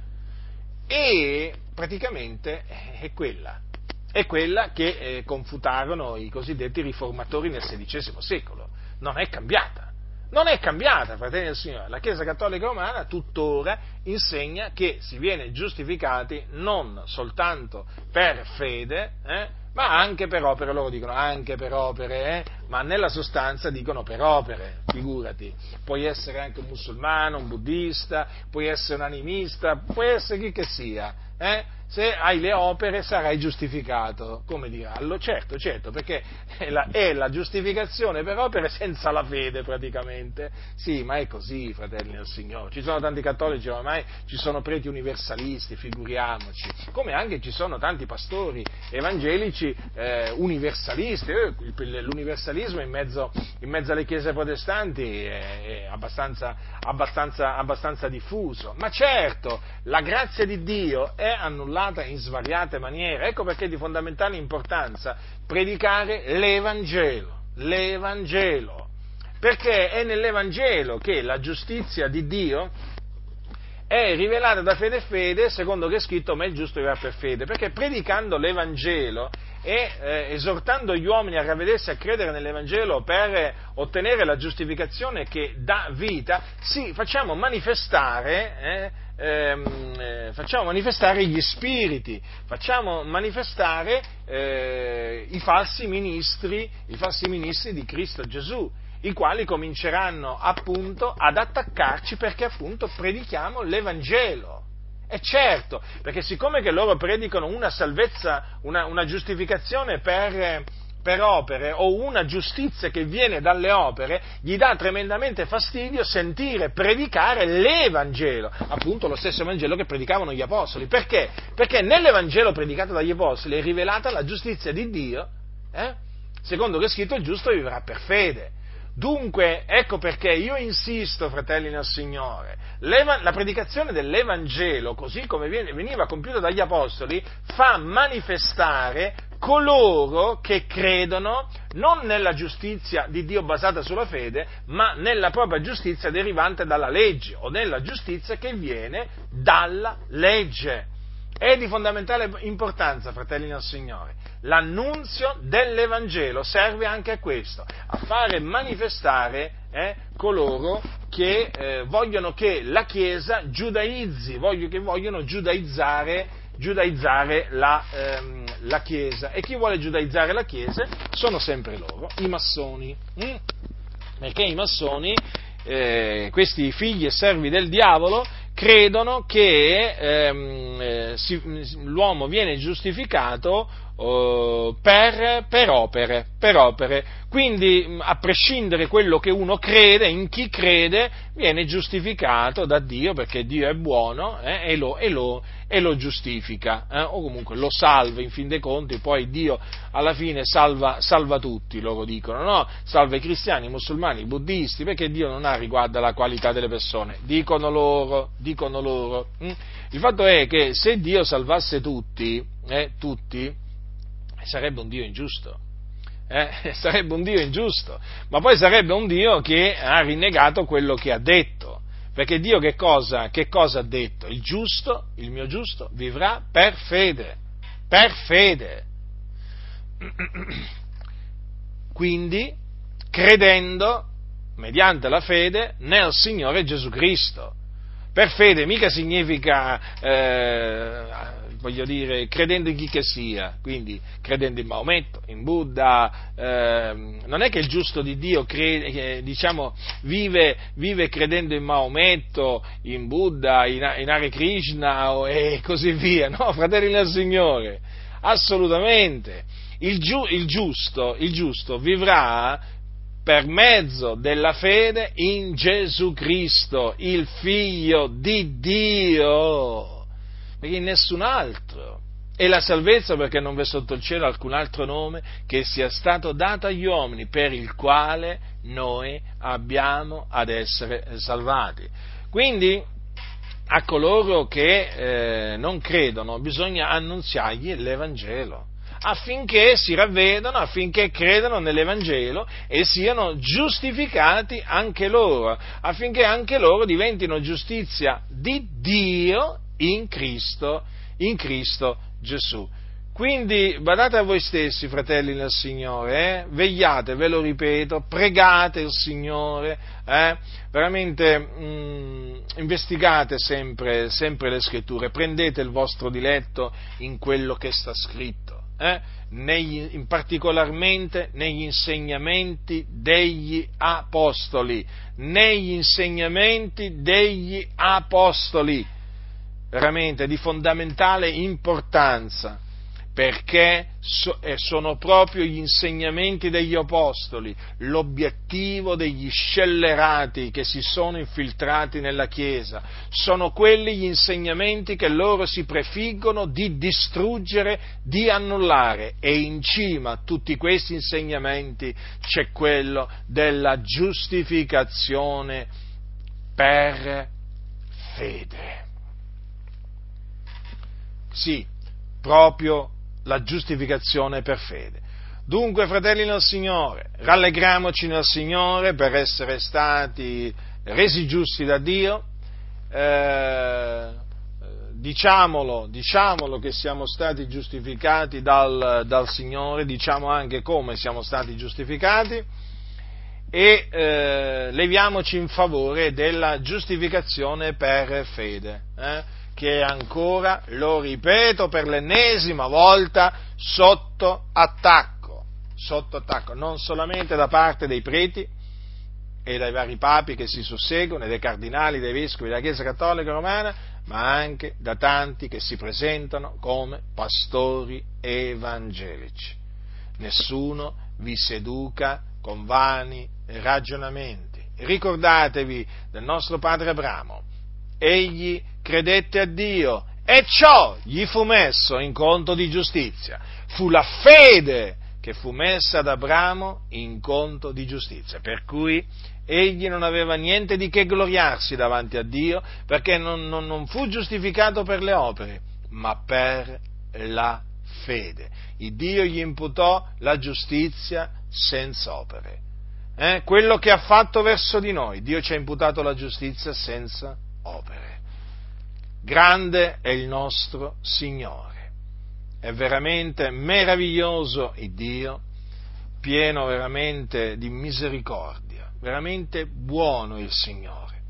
e praticamente è quella, è quella che eh, confutarono i cosiddetti riformatori nel XVI secolo, non è cambiata non è cambiata, fratelli del Signore. La Chiesa Cattolica Romana tuttora insegna che si viene giustificati non soltanto per fede, eh, ma anche per opere, loro dicono anche per opere, eh, ma nella sostanza dicono per opere, figurati. Puoi essere anche un musulmano, un buddista, puoi essere un animista, puoi essere chi che sia, eh, se hai le opere sarai giustificato, come diranno? Certo, certo, perché è la, è la, giustificazione per opere senza la fede praticamente. Sì, ma è così, fratelli del Signore. Ci sono tanti cattolici ormai, ci sono preti universalisti, figuriamoci, come anche ci sono tanti pastori evangelici eh, universalisti. Eh, l'universalismo in mezzo, in mezzo, alle chiese protestanti è, è abbastanza, abbastanza, abbastanza diffuso. Ma certo, la grazia di Dio è annullata manipolata in svariate maniere. Ecco perché è di fondamentale importanza predicare l'Evangelo. L'Evangelo. Perché è nell'Evangelo che la giustizia di Dio è rivelata da fede e fede, secondo che è scritto, ma il giusto vivrà per fede. Perché predicando l'Evangelo e eh, esortando gli uomini a ravvedersi a credere nell'Evangelo per ottenere la giustificazione che dà vita, sì, facciamo manifestare eh, ehm, eh, facciamo manifestare gli spiriti, facciamo manifestare eh, i falsi ministri, i falsi ministri di Cristo Gesù, i quali cominceranno appunto ad attaccarci perché appunto predichiamo l'Evangelo. E certo, perché siccome che loro predicano una salvezza, una, una giustificazione per, per opere o una giustizia che viene dalle opere, gli dà tremendamente fastidio sentire predicare l'Evangelo, appunto lo stesso Vangelo che predicavano gli Apostoli. Perché? Perché nell'Evangelo predicato dagli Apostoli è rivelata la giustizia di Dio, eh? secondo che è scritto il giusto vivrà per fede. Dunque, ecco perché io insisto, fratelli nel Signore, la predicazione dell'Evangelo, così come veniva compiuta dagli Apostoli, fa manifestare coloro che credono non nella giustizia di Dio basata sulla fede, ma nella propria giustizia derivante dalla legge o nella giustizia che viene dalla legge. È di fondamentale importanza, fratelli del Signore. L'annunzio dell'Evangelo serve anche a questo, a fare manifestare eh, coloro che eh, vogliono che la Chiesa giudaizzi, voglio, che vogliono giudaizzare, giudaizzare la, ehm, la, Chiesa. E chi vuole giudaizzare la Chiesa sono sempre loro, i massoni. Mm? Perché i massoni, eh, questi figli e servi del diavolo, credono che ehm, eh, si, l'uomo viene giustificato uh, per, per, opere, per, opere, Quindi, a prescindere quello che uno crede, in chi crede, viene giustificato da Dio perché Dio è buono eh, e, lo, e, lo, e, lo, giustifica, eh, o comunque lo salva in fin dei conti, poi Dio alla fine salva, salva tutti, loro dicono, no? Salva i cristiani, i musulmani, i buddisti, perché Dio non ha riguardo alla qualità delle persone, dicono loro, dicono loro. Hm? Il fatto è che se Dio salvasse tutti, eh, tutti, sarebbe un Dio ingiusto. Eh? Sarebbe un Dio ingiusto, ma poi sarebbe un Dio che ha rinnegato quello che ha detto. Perché Dio che cosa, che cosa ha detto? Il giusto, il mio giusto, vivrà per fede. Per fede. Quindi, credendo, mediante la fede, nel Signore Gesù Cristo. Per fede mica significa eh, voglio dire, credendo in chi che sia, quindi credendo in Maometto, in Buddha, eh, non è che il giusto di Dio crede, diciamo, vive, vive, credendo in Maometto, in Buddha, in, in Hare Krishna e così via, no, fratelli del Signore. assolutamente. Il, giu, il, giusto, il giusto vivrà per mezzo della fede in Gesù Cristo, il Figlio di Dio, perché in nessun altro. E la salvezza perché non v'è sotto il cielo alcun altro nome che sia stato dato agli uomini per il quale noi abbiamo ad essere salvati. Quindi a coloro che eh, non credono bisogna annunziargli l'Evangelo affinché si ravvedano, affinché credano nell'Evangelo e siano giustificati anche loro, affinché anche loro diventino giustizia di Dio in Cristo, in Cristo Gesù. Quindi badate a voi stessi, fratelli nel Signore, eh? vegliate, ve lo ripeto, pregate il Signore, eh? veramente mh, mm, investigate sempre, sempre, le scritture, prendete il vostro diletto in quello che sta scritto, eh? negli, in particolarmente negli insegnamenti degli apostoli, negli insegnamenti degli apostoli, veramente di fondamentale importanza perché eh, sono proprio gli insegnamenti degli apostoli l'obiettivo degli scellerati che si sono infiltrati nella Chiesa, sono quelli gli insegnamenti che loro si prefiggono di distruggere, di annullare e in cima a tutti questi insegnamenti c'è quello della giustificazione per fede. Sì, proprio la giustificazione per fede. Dunque, fratelli nel Signore, rallegriamoci nel Signore per essere stati resi giusti da Dio, eh, diciamolo, diciamolo che siamo stati giustificati dal, dal, Signore, diciamo anche come siamo stati giustificati e eh, leviamoci in favore della giustificazione per fede. Eh? Che è ancora, lo ripeto per l'ennesima volta, sotto attacco, sotto attacco, non solamente da parte dei preti e dai vari papi che si susseguono, e dai cardinali, dei vescovi della Chiesa Cattolica Romana, ma anche da tanti che si presentano come pastori evangelici. Nessuno vi seduca con vani ragionamenti. Ricordatevi del nostro padre Abramo. Egli credette a Dio e ciò gli fu messo in conto di giustizia. Fu la fede che fu messa ad Abramo in conto di giustizia, per cui egli non aveva niente di che gloriarsi davanti a Dio, perché non, non, non fu giustificato per le opere, ma per la fede. Il Dio gli imputò la giustizia senza opere. Eh? Quello che ha fatto verso di noi, Dio ci ha imputato la giustizia senza opere. Grande è il nostro Signore. È veramente meraviglioso il Dio, pieno veramente di misericordia, veramente buono il Signore.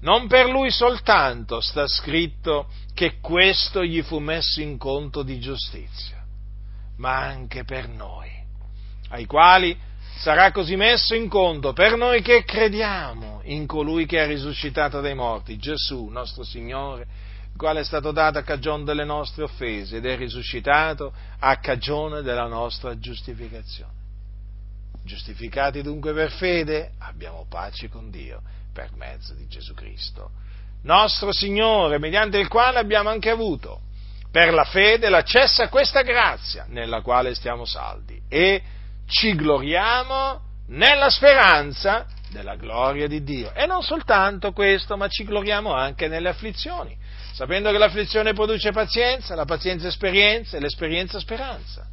Non per lui soltanto sta scritto che questo gli fu messo in conto di giustizia, ma anche per noi, ai quali sarà così messo in conto per noi che crediamo in colui che è risuscitato dai morti, Gesù, nostro Signore, quale è stato dato a cagione delle nostre offese ed è risuscitato a cagione della nostra giustificazione. Giustificati dunque per fede, abbiamo pace con Dio per mezzo di Gesù Cristo, nostro Signore, mediante il quale abbiamo anche avuto per la fede l'accesso a questa grazia nella quale stiamo saldi e ci gloriamo nella speranza della gloria di Dio. E non soltanto questo, ma ci gloriamo anche nelle afflizioni, sapendo che l'afflizione produce pazienza, la pazienza esperienza e l'esperienza speranza.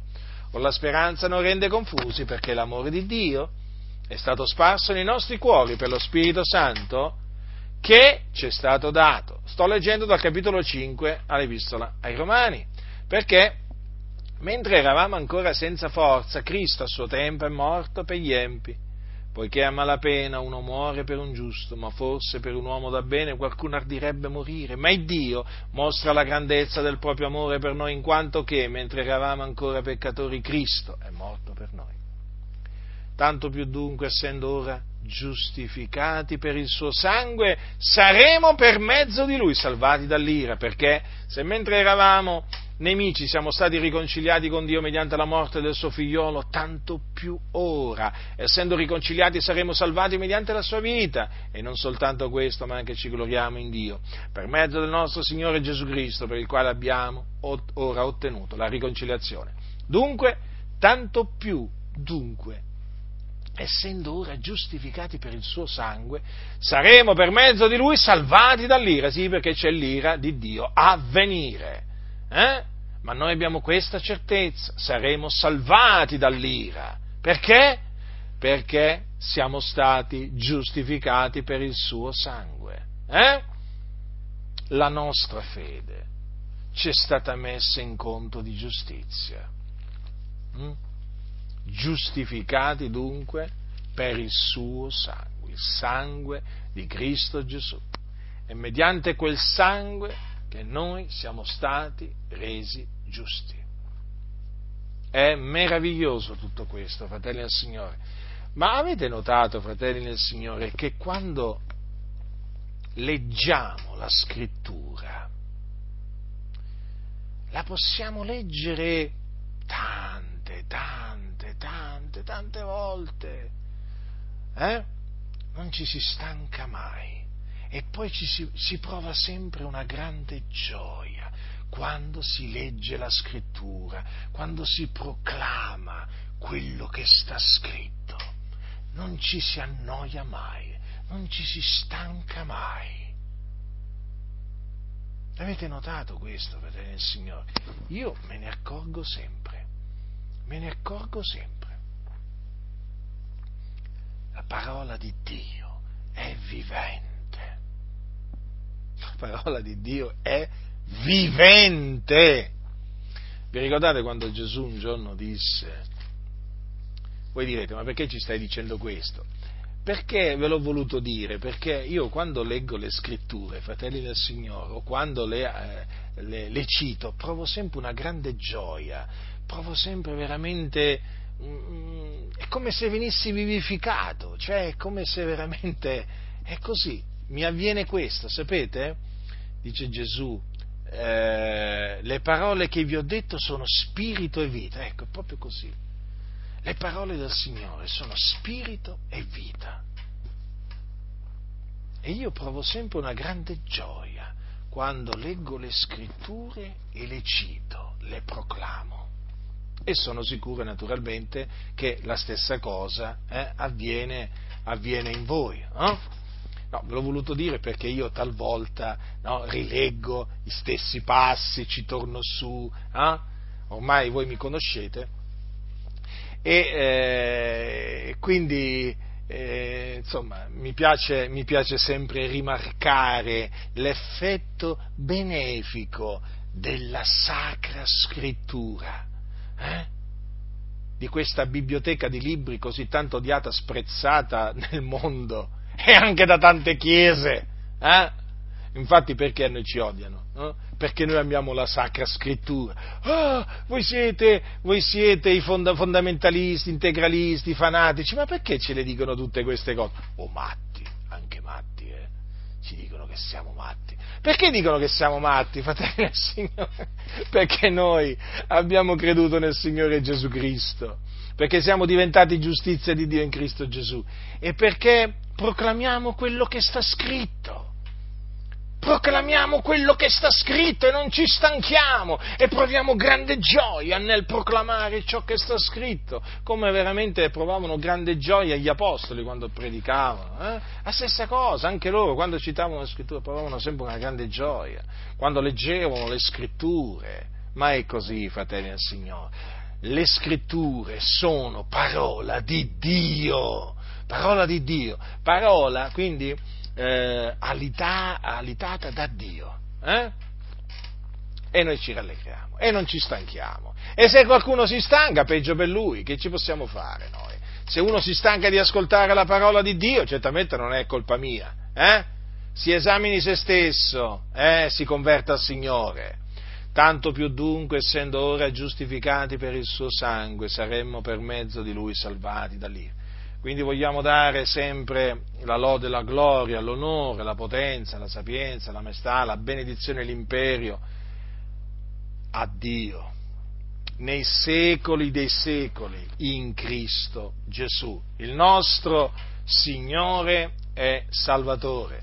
Con la speranza non rende confusi perché l'amore di Dio è stato sparso nei nostri cuori per lo Spirito Santo che ci è stato dato. Sto leggendo dal capitolo 5 all'Epistola ai Romani, perché mentre eravamo ancora senza forza, Cristo a suo tempo è morto per gli empi poiché a malapena uno muore per un giusto, ma forse per un uomo da bene qualcuno ardirebbe morire. Ma Dio mostra la grandezza del proprio amore per noi in quanto che, mentre eravamo ancora peccatori, Cristo è morto per noi. Tanto più dunque, essendo ora giustificati per il suo sangue, saremo per mezzo di lui salvati dall'ira, perché se mentre eravamo nemici siamo stati riconciliati con Dio mediante la morte del suo figliolo, tanto più ora, essendo riconciliati, saremo salvati mediante la sua vita. E non soltanto questo, ma anche ci gloriamo in Dio, per mezzo del nostro Signore Gesù Cristo, per il quale abbiamo ora ottenuto la riconciliazione. Dunque, tanto più, dunque, essendo ora giustificati per il suo sangue, saremo per mezzo di lui salvati dall'ira, sì, perché c'è l'ira di Dio a venire. Eh? Ma noi abbiamo questa certezza, saremo salvati dall'ira. Perché? Perché siamo stati giustificati per il suo sangue. Eh? La nostra fede ci è stata messa in conto di giustizia. Mm? giustificati dunque per il suo sangue, il sangue di Cristo Gesù. È mediante quel sangue che noi siamo stati resi giusti. È meraviglioso tutto questo, fratelli del Signore. Ma avete notato, fratelli del Signore, che quando leggiamo la scrittura, la possiamo leggere tante, tante tante, tante volte. Eh? Non ci si stanca mai. E poi ci si, si prova sempre una grande gioia quando si legge la scrittura, quando si proclama quello che sta scritto. Non ci si annoia mai, non ci si stanca mai. Avete notato questo, fratelli del Signore? Io me ne accorgo sempre, me ne accorgo sempre la parola di Dio è vivente. La parola di Dio è vivente. Vi ricordate quando Gesù un giorno disse, voi direte, ma perché ci stai dicendo questo? Perché ve l'ho voluto dire? Perché io quando leggo le scritture, fratelli del Signore, o quando le, eh, le, le cito, provo sempre una grande gioia, provo sempre veramente è come se venissi vivificato, cioè è come se veramente è così. Mi avviene questo, sapete? Dice Gesù, eh, le parole che vi ho detto sono spirito e vita, ecco, è proprio così. Le parole del Signore sono spirito e vita. E io provo sempre una grande gioia quando leggo le scritture e le cito, le proclamo e sono sicuro naturalmente che la stessa cosa eh, avviene, avviene, in voi. No? No? ve l'ho voluto dire perché io talvolta no, rileggo gli stessi passi, ci torno su, eh? ormai voi mi conoscete, e eh, quindi eh, insomma, mi piace, mi piace, sempre rimarcare l'effetto benefico della Sacra Scrittura eh? di questa biblioteca di libri così tanto odiata, sprezzata nel mondo e anche da tante chiese. Eh? Infatti perché noi ci odiano? Eh? Perché noi amiamo la Sacra Scrittura. Ah, voi, siete, voi siete, i fondamentalisti, integralisti, fanatici, ma perché ce le dicono tutte queste cose? Oh matti, anche matti, eh? ci dicono che siamo matti. Perché dicono che siamo matti, fratelli del Signore? Perché noi abbiamo creduto nel Signore Gesù Cristo, perché siamo diventati giustizia di Dio in Cristo Gesù e perché proclamiamo quello che sta scritto proclamiamo quello che sta scritto e non ci stanchiamo e proviamo grande gioia nel proclamare ciò che sta scritto, come veramente provavano grande gioia gli apostoli quando predicavano. Eh? La stessa cosa, anche loro quando citavano la scrittura provavano sempre una grande gioia, quando leggevano le scritture. Ma è così, fratelli del Signore. Le scritture sono parola di Dio, parola di Dio, parola quindi eh, alità, alitata da Dio. Eh? E noi ci rallegriamo e non ci stanchiamo. E se qualcuno si stanca, peggio per lui, che ci possiamo fare noi? Se uno si stanca di ascoltare la parola di Dio, certamente non è colpa mia. Eh? Si esamini se stesso, eh? si converta al Signore. Tanto più dunque, essendo ora giustificati per il suo sangue, saremmo per mezzo di lui salvati da lì. Quindi vogliamo dare sempre la lode, la gloria, l'onore, la potenza, la sapienza, la maestà, la benedizione e l'imperio a Dio nei secoli dei secoli in Cristo Gesù, il nostro Signore e Salvatore.